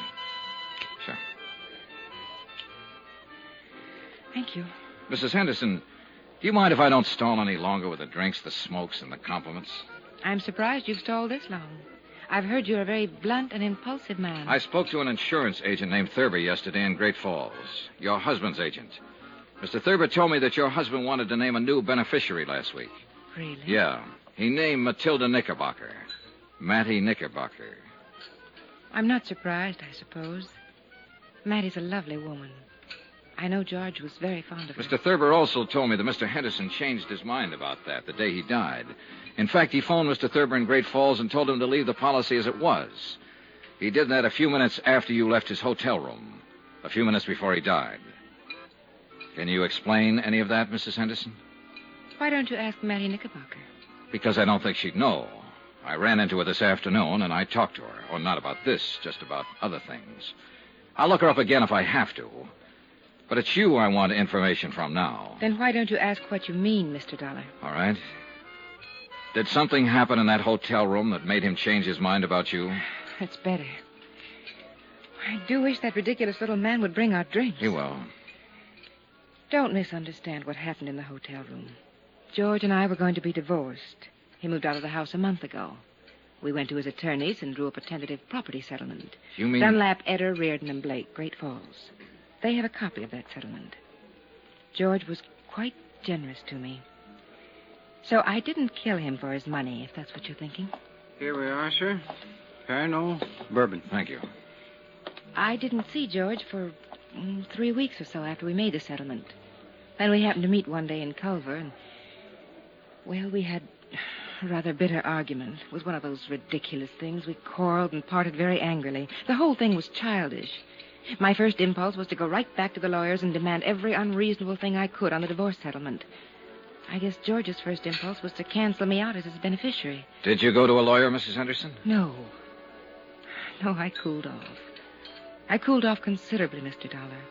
Sure. Thank you. Mrs. Henderson, do you mind if I don't stall any longer with the drinks, the smokes, and the compliments? I'm surprised you've stalled this long. I've heard you're a very blunt and impulsive man. I spoke to an insurance agent named Thurber yesterday in Great Falls, your husband's agent. Mr. Thurber told me that your husband wanted to name a new beneficiary last week. Really? Yeah. He named Matilda Knickerbocker. Mattie Knickerbocker. I'm not surprised, I suppose. Mattie's a lovely woman. I know George was very fond of her. Mr. Thurber also told me that Mr. Henderson changed his mind about that the day he died. In fact, he phoned Mr. Thurber in Great Falls and told him to leave the policy as it was. He did that a few minutes after you left his hotel room, a few minutes before he died. Can you explain any of that, Mrs. Henderson? Why don't you ask Mattie Knickerbocker? Because I don't think she'd know. I ran into her this afternoon and I talked to her. Or not about this, just about other things. I'll look her up again if I have to. But it's you I want information from now. Then why don't you ask what you mean, Mr. Dollar? All right. Did something happen in that hotel room that made him change his mind about you? That's better. I do wish that ridiculous little man would bring our drinks. He will. Don't misunderstand what happened in the hotel room. George and I were going to be divorced. He moved out of the house a month ago. We went to his attorneys and drew up a tentative property settlement. You mean. Dunlap, Eder, Reardon, and Blake, Great Falls. They have a copy of that settlement. George was quite generous to me. So I didn't kill him for his money, if that's what you're thinking. Here we are, sir. Pernod, bourbon. Thank you. I didn't see George for mm, three weeks or so after we made the settlement. Then we happened to meet one day in Culver, and. Well, we had a rather bitter argument. It was one of those ridiculous things. We quarreled and parted very angrily. The whole thing was childish. My first impulse was to go right back to the lawyers and demand every unreasonable thing I could on the divorce settlement. I guess George's first impulse was to cancel me out as his beneficiary. Did you go to a lawyer, Mrs. Henderson? No. No, I cooled off. I cooled off considerably, Mr. Dollar.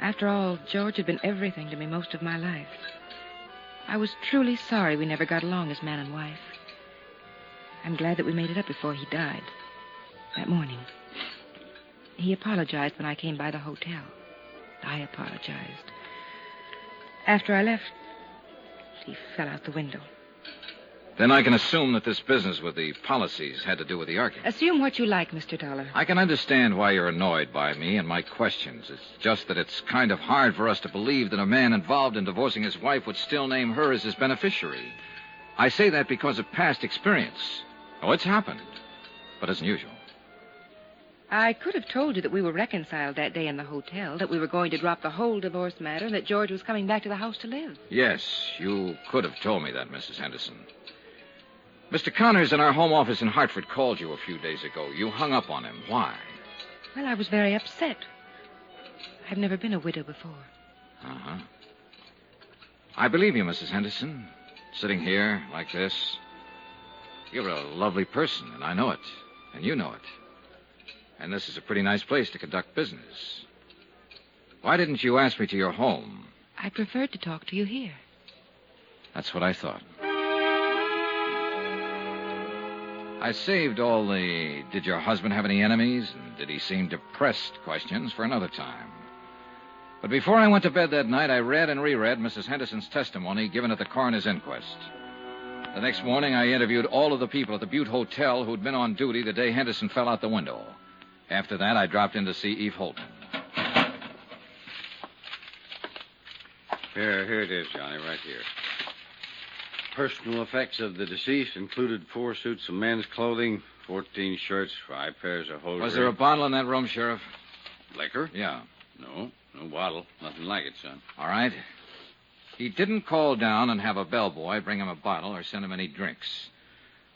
After all, George had been everything to me most of my life. I was truly sorry we never got along as man and wife. I'm glad that we made it up before he died. That morning. He apologized when I came by the hotel. I apologized. After I left, he fell out the window. Then I can assume that this business with the policies had to do with the argument. Assume what you like, Mr. Dollar. I can understand why you're annoyed by me and my questions. It's just that it's kind of hard for us to believe that a man involved in divorcing his wife would still name her as his beneficiary. I say that because of past experience. Oh, it's happened, but isn't usual. I could have told you that we were reconciled that day in the hotel, that we were going to drop the whole divorce matter, and that George was coming back to the house to live. Yes, you could have told me that, Mrs. Henderson. Mr. Connors in our home office in Hartford called you a few days ago. You hung up on him. Why? Well, I was very upset. I've never been a widow before. Uh huh. I believe you, Mrs. Henderson. Sitting here like this. You're a lovely person, and I know it. And you know it. And this is a pretty nice place to conduct business. Why didn't you ask me to your home? I preferred to talk to you here. That's what I thought. I saved all the did your husband have any enemies and did he seem depressed questions for another time. But before I went to bed that night, I read and reread Mrs. Henderson's testimony given at the coroner's inquest. The next morning, I interviewed all of the people at the Butte Hotel who'd been on duty the day Henderson fell out the window. After that, I dropped in to see Eve Holt. Here, here it is, Johnny, right here. Personal effects of the deceased included four suits of men's clothing, 14 shirts, five pairs of hosiery. Was there a bottle in that room, Sheriff? Liquor? Yeah. No, no bottle. Nothing like it, son. All right. He didn't call down and have a bellboy bring him a bottle or send him any drinks.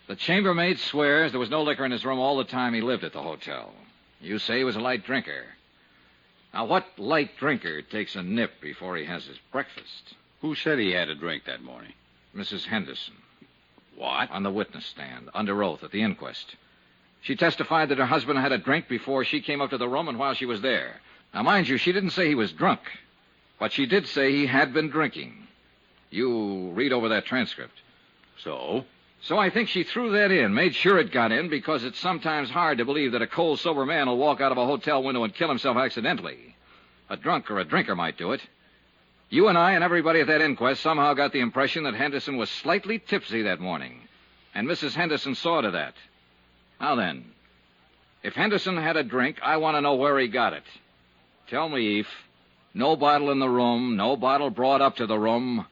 The chambermaid swears there was no liquor in his room all the time he lived at the hotel. You say he was a light drinker. Now, what light drinker takes a nip before he has his breakfast? Who said he had a drink that morning? Mrs. Henderson. What? On the witness stand, under oath at the inquest. She testified that her husband had a drink before she came up to the room and while she was there. Now, mind you, she didn't say he was drunk, but she did say he had been drinking. You read over that transcript. So? So I think she threw that in, made sure it got in, because it's sometimes hard to believe that a cold, sober man will walk out of a hotel window and kill himself accidentally. A drunk or a drinker might do it. You and I and everybody at that inquest somehow got the impression that Henderson was slightly tipsy that morning. And Mrs. Henderson saw to that. Now then, if Henderson had a drink, I want to know where he got it. Tell me, Eve. No bottle in the room, no bottle brought up to the room.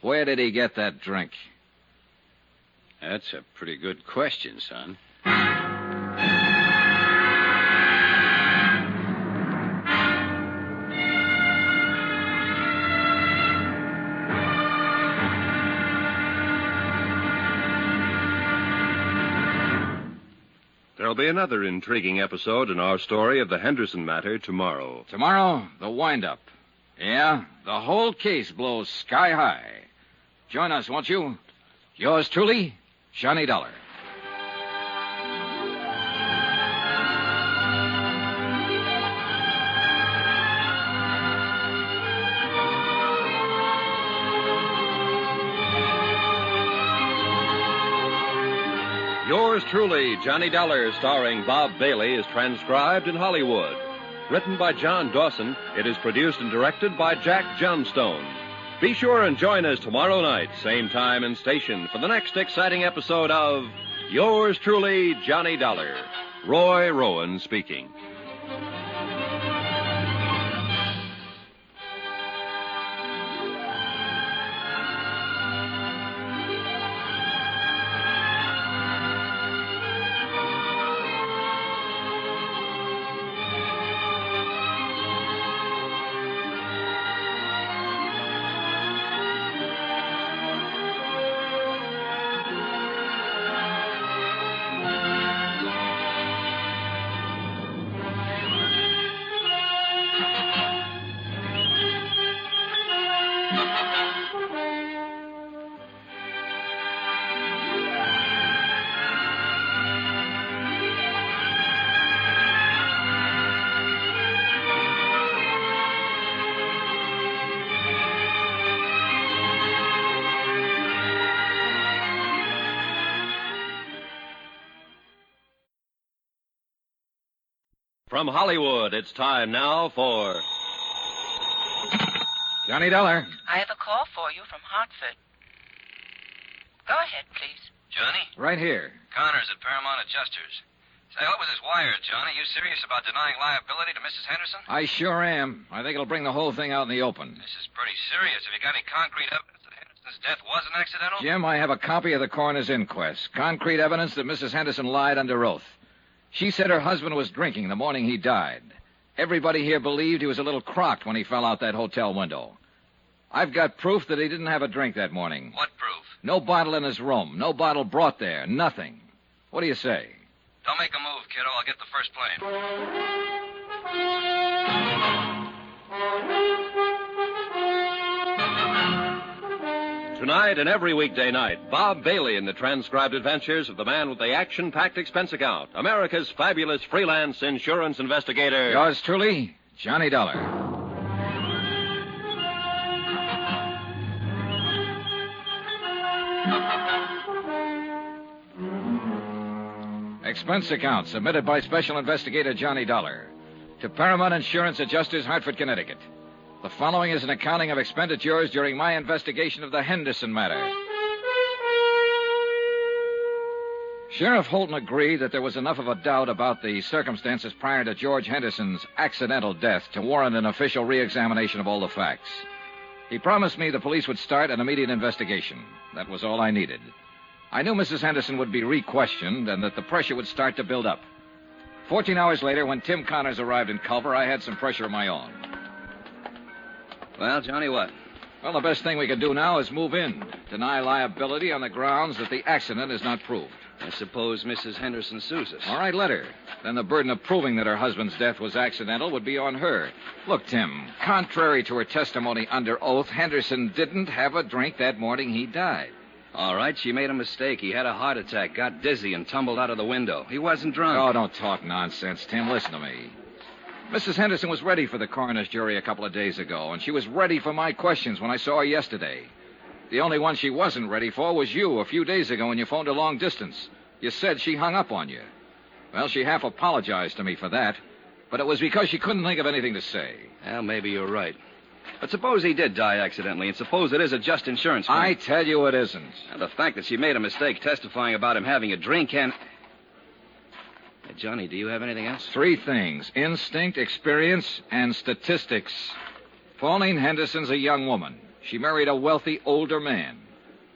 Where did he get that drink? That's a pretty good question, son. There'll be another intriguing episode in our story of the Henderson matter tomorrow. Tomorrow, the wind-up. Yeah, the whole case blows sky high. Join us, won't you? Yours truly, Johnny Dollar. Yours truly, Johnny Dollar, starring Bob Bailey, is transcribed in Hollywood. Written by John Dawson, it is produced and directed by Jack Johnstone. Be sure and join us tomorrow night, same time and station, for the next exciting episode of Yours truly, Johnny Dollar. Roy Rowan speaking. From Hollywood, it's time now for. Johnny Dollar. I have a call for you from Hartford. Go ahead, please. Johnny? Right here. Connors at Paramount Adjusters. Say, what was this wire, Johnny? You serious about denying liability to Mrs. Henderson? I sure am. I think it'll bring the whole thing out in the open. This is pretty serious. Have you got any concrete evidence that Henderson's death wasn't accidental? Jim, I have a copy of the coroner's inquest. Concrete evidence that Mrs. Henderson lied under oath. She said her husband was drinking the morning he died. Everybody here believed he was a little crocked when he fell out that hotel window. I've got proof that he didn't have a drink that morning. What proof? No bottle in his room. No bottle brought there. Nothing. What do you say? Don't make a move, kiddo. I'll get the first plane. Tonight and every weekday night, Bob Bailey in the transcribed adventures of the man with the action packed expense account, America's fabulous freelance insurance investigator. Yours truly, Johnny Dollar. Expense account submitted by Special Investigator Johnny Dollar to Paramount Insurance Adjusters, Hartford, Connecticut. The following is an accounting of expenditures during my investigation of the Henderson matter. Sheriff Holton agreed that there was enough of a doubt about the circumstances prior to George Henderson's accidental death to warrant an official re-examination of all the facts. He promised me the police would start an immediate investigation. That was all I needed. I knew Mrs. Henderson would be re-questioned and that the pressure would start to build up. Fourteen hours later, when Tim Connors arrived in Culver, I had some pressure of my own. Well, Johnny, what? Well, the best thing we can do now is move in. Deny liability on the grounds that the accident is not proved. I suppose Mrs. Henderson sues us. All right, let her. Then the burden of proving that her husband's death was accidental would be on her. Look, Tim, contrary to her testimony under oath, Henderson didn't have a drink that morning he died. All right, she made a mistake. He had a heart attack, got dizzy, and tumbled out of the window. He wasn't drunk. Oh, don't talk nonsense, Tim. Listen to me. Mrs. Henderson was ready for the coroner's jury a couple of days ago, and she was ready for my questions when I saw her yesterday. The only one she wasn't ready for was you a few days ago when you phoned a long distance. You said she hung up on you. Well, she half apologized to me for that, but it was because she couldn't think of anything to say. Well, maybe you're right. But suppose he did die accidentally, and suppose it is a just insurance claim. I tell you it isn't. And the fact that she made a mistake testifying about him having a drink and. Hey, Johnny, do you have anything else? Three things instinct, experience, and statistics. Pauline Henderson's a young woman. She married a wealthy older man.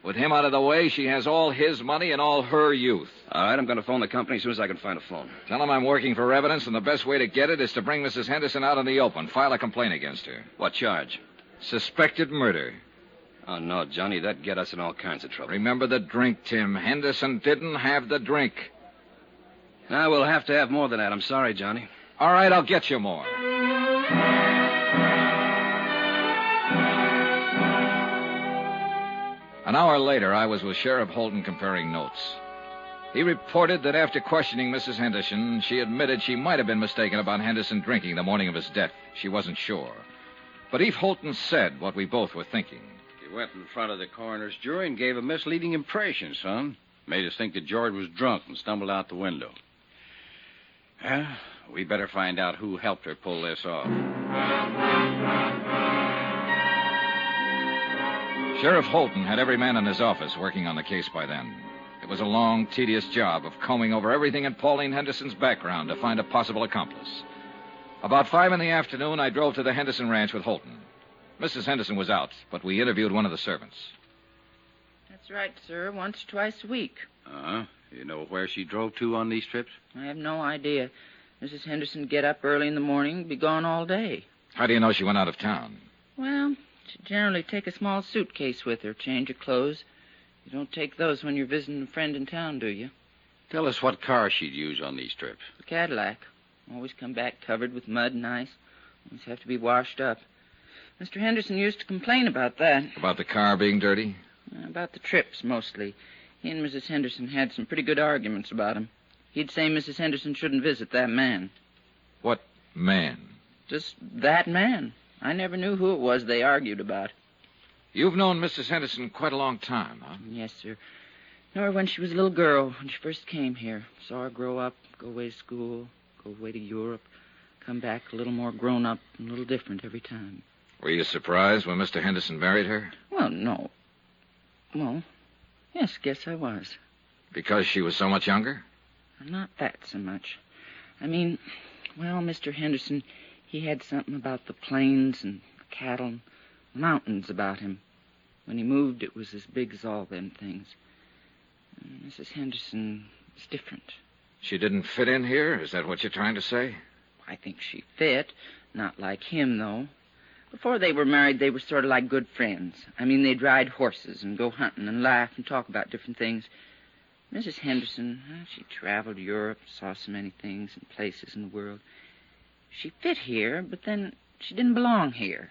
With him out of the way, she has all his money and all her youth. All right, I'm going to phone the company as soon as I can find a phone. Tell him I'm working for evidence, and the best way to get it is to bring Mrs. Henderson out in the open. File a complaint against her. What charge? Suspected murder. Oh, no, Johnny, that'd get us in all kinds of trouble. Remember the drink, Tim. Henderson didn't have the drink. Now, we'll have to have more than that. I'm sorry, Johnny. All right, I'll get you more. An hour later, I was with Sheriff Holton comparing notes. He reported that after questioning Mrs. Henderson, she admitted she might have been mistaken about Henderson drinking the morning of his death. She wasn't sure. But Eve Holton said what we both were thinking. He went in front of the coroner's jury and gave a misleading impression, son. Made us think that George was drunk and stumbled out the window. Well, we better find out who helped her pull this off. Sheriff Holton had every man in his office working on the case by then. It was a long, tedious job of combing over everything in Pauline Henderson's background to find a possible accomplice. About five in the afternoon, I drove to the Henderson ranch with Holton. Mrs. Henderson was out, but we interviewed one of the servants. That's right, sir. Once, twice a week. Uh-huh. You know where she drove to on these trips? I have no idea. Mrs. Henderson get up early in the morning, be gone all day. How do you know she went out of town? Well, she generally take a small suitcase with her, change her clothes. You don't take those when you're visiting a friend in town, do you? Tell us what car she'd use on these trips. The Cadillac. Always come back covered with mud and ice. Always have to be washed up. Mr. Henderson used to complain about that. About the car being dirty? About the trips, mostly. He and Mrs. Henderson had some pretty good arguments about him. He'd say Mrs. Henderson shouldn't visit that man. What man? Just that man. I never knew who it was they argued about. You've known Mrs. Henderson quite a long time, huh? Yes, sir. Nor when she was a little girl, when she first came here. Saw her grow up, go away to school, go away to Europe, come back a little more grown up and a little different every time. Were you surprised when Mr. Henderson married her? Well, no. Well, yes, guess I was. Because she was so much younger? Not that so much. I mean, well, Mr. Henderson, he had something about the plains and cattle and mountains about him. When he moved, it was as big as all them things. And Mrs. Henderson is different. She didn't fit in here? Is that what you're trying to say? I think she fit. Not like him, though. Before they were married, they were sort of like good friends. I mean, they'd ride horses and go hunting and laugh and talk about different things. Mrs. Henderson, she traveled Europe, saw so many things and places in the world. She fit here, but then she didn't belong here.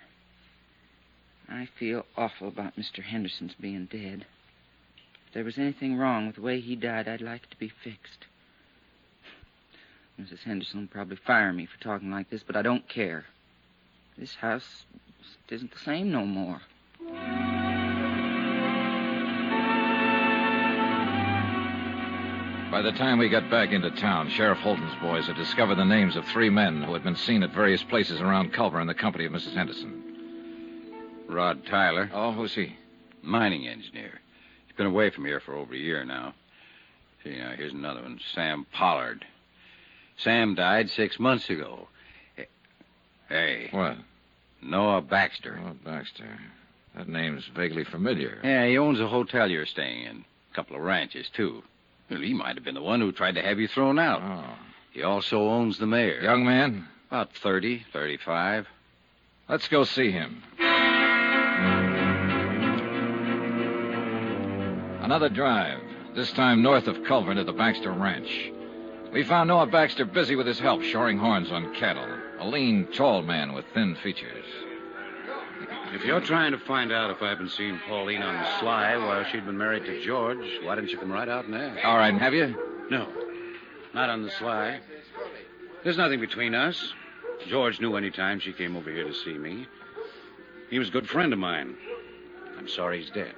I feel awful about Mr. Henderson's being dead. If there was anything wrong with the way he died, I'd like it to be fixed. Mrs. Henderson will probably fire me for talking like this, but I don't care. This house isn't the same no more. By the time we got back into town, Sheriff Holton's boys had discovered the names of three men who had been seen at various places around Culver in the company of Mrs. Henderson. Rod Tyler. Oh, who's he? Mining engineer. He's been away from here for over a year now. See, now, here's another one. Sam Pollard. Sam died six months ago. Hey. What? Noah Baxter. Noah Baxter. That name's vaguely familiar. Yeah, he owns a hotel you're staying in. A couple of ranches, too. Well, he might have been the one who tried to have you thrown out. Oh. He also owns the mayor. Young man? About 30, 35. Let's go see him. Another drive, this time north of Culver to the Baxter Ranch. We found Noah Baxter busy with his help shoring horns on cattle. A lean, tall man with thin features. If you're trying to find out if I've been seeing Pauline on the sly while she'd been married to George, why didn't you come right out and ask? All right, have you? No, not on the sly. There's nothing between us. George knew any time she came over here to see me. He was a good friend of mine. I'm sorry he's dead.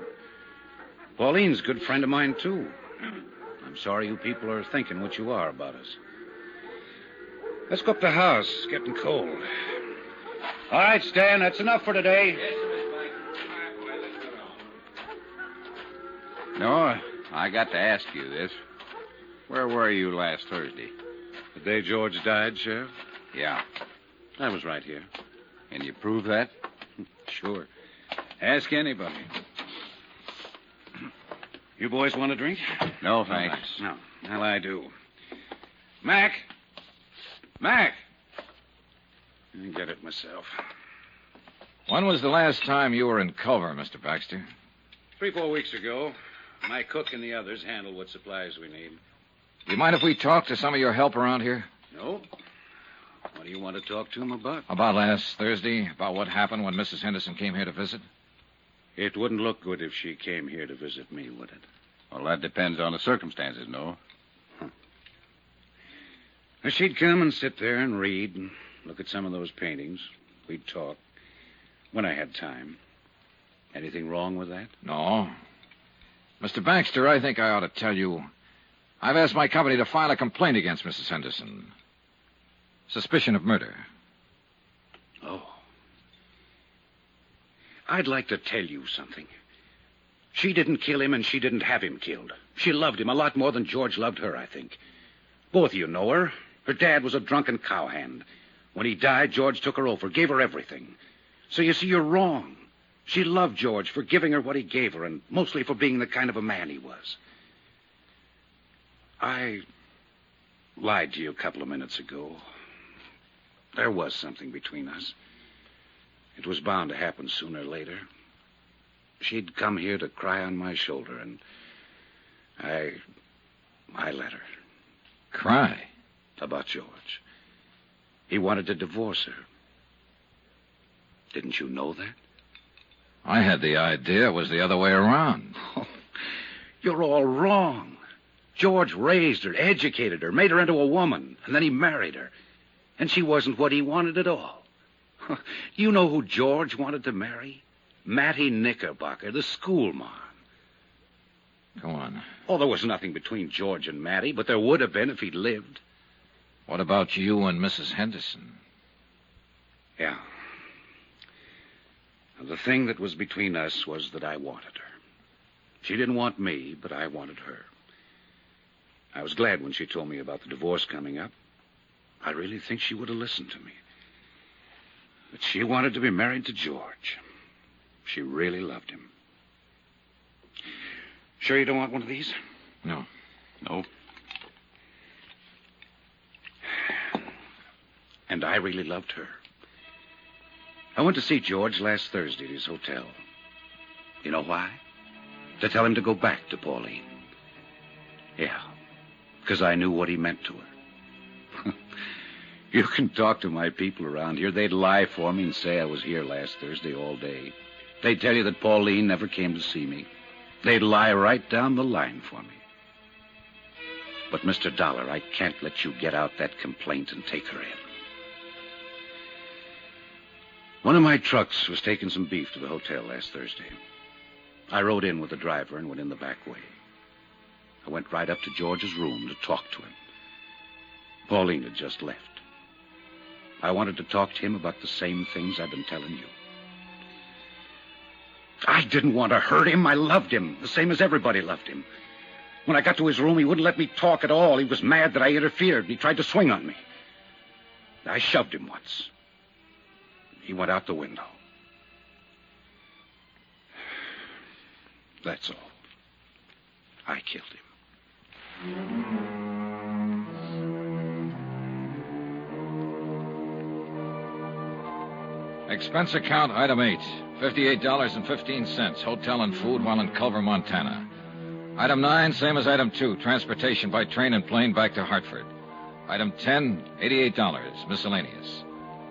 Pauline's a good friend of mine, too. I'm sorry you people are thinking what you are about us. Let's go up to the house. It's getting cold. All right, Stan, that's enough for today. No, I got to ask you this. Where were you last Thursday? The day George died, Sheriff? Yeah. I was right here. Can you prove that? [LAUGHS] Sure. Ask anybody. You boys want a drink? No, thanks. No. Well, I do. Mac! Mac! I get it myself. When was the last time you were in Culver, Mr. Baxter? Three, four weeks ago, my cook and the others handle what supplies we need. Do you mind if we talk to some of your help around here? No? What do you want to talk to him about? About last Thursday, about what happened when Mrs. Henderson came here to visit? It wouldn't look good if she came here to visit me, would it? Well, that depends on the circumstances, no? She'd come and sit there and read and look at some of those paintings. We'd talk when I had time. Anything wrong with that? No. Mr. Baxter, I think I ought to tell you. I've asked my company to file a complaint against Mrs. Henderson. Suspicion of murder. Oh. I'd like to tell you something. She didn't kill him, and she didn't have him killed. She loved him a lot more than George loved her, I think. Both of you know her. Her dad was a drunken cowhand. When he died, George took her over, gave her everything. So you see, you're wrong. She loved George for giving her what he gave her, and mostly for being the kind of a man he was. I lied to you a couple of minutes ago. There was something between us. It was bound to happen sooner or later. She'd come here to cry on my shoulder, and I. I let her. Cry? About George. He wanted to divorce her. Didn't you know that? I had the idea it was the other way around. Oh, you're all wrong. George raised her, educated her, made her into a woman, and then he married her. And she wasn't what he wanted at all. you know who George wanted to marry? Mattie Knickerbocker, the schoolmarm. Go on. Oh, there was nothing between George and Mattie, but there would have been if he'd lived. What about you and Mrs. Henderson? Yeah. The thing that was between us was that I wanted her. She didn't want me, but I wanted her. I was glad when she told me about the divorce coming up. I really think she would have listened to me. But she wanted to be married to George. She really loved him. Sure you don't want one of these? No. No. And I really loved her. I went to see George last Thursday at his hotel. You know why? To tell him to go back to Pauline. Yeah, because I knew what he meant to her. [LAUGHS] you can talk to my people around here. They'd lie for me and say I was here last Thursday all day. They'd tell you that Pauline never came to see me. They'd lie right down the line for me. But, Mr. Dollar, I can't let you get out that complaint and take her in. One of my trucks was taking some beef to the hotel last Thursday. I rode in with the driver and went in the back way. I went right up to George's room to talk to him. Pauline had just left. I wanted to talk to him about the same things I've been telling you. I didn't want to hurt him. I loved him, the same as everybody loved him. When I got to his room, he wouldn't let me talk at all. He was mad that I interfered, he tried to swing on me. I shoved him once. He went out the window. That's all. I killed him. Expense account, item 8. $58.15. Hotel and food while in Culver, Montana. Item 9, same as item 2. Transportation by train and plane back to Hartford. Item 10, $88. Miscellaneous.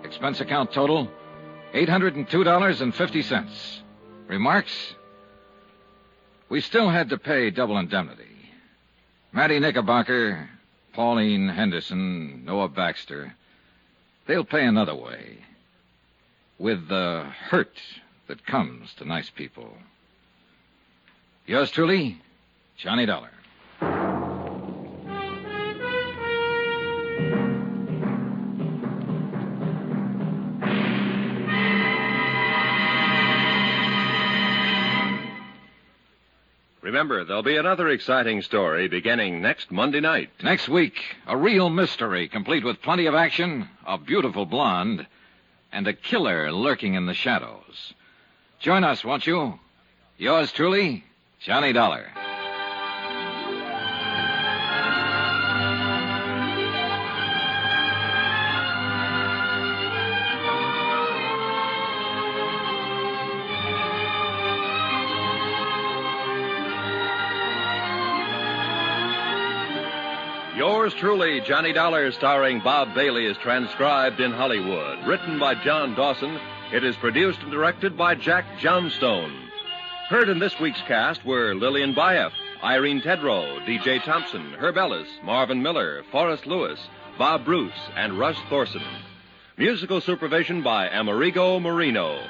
Expense account total, $802.50. Remarks? We still had to pay double indemnity. Matty Knickerbocker, Pauline Henderson, Noah Baxter, they'll pay another way. With the hurt that comes to nice people. Yours truly, Johnny Dollar. Remember, there'll be another exciting story beginning next Monday night. Next week, a real mystery, complete with plenty of action, a beautiful blonde, and a killer lurking in the shadows. Join us, won't you? Yours truly, Johnny Dollar. Truly, Johnny Dollar, starring Bob Bailey, is transcribed in Hollywood. Written by John Dawson, it is produced and directed by Jack Johnstone. Heard in this week's cast were Lillian Buyeff, Irene Tedrow, D.J. Thompson, Herb Ellis, Marvin Miller, Forrest Lewis, Bob Bruce, and Russ Thorson. Musical supervision by Amerigo Marino.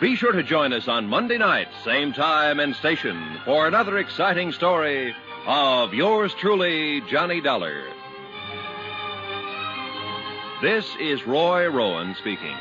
Be sure to join us on Monday night, same time and station, for another exciting story of yours truly, Johnny Dollar. This is Roy Rowan speaking.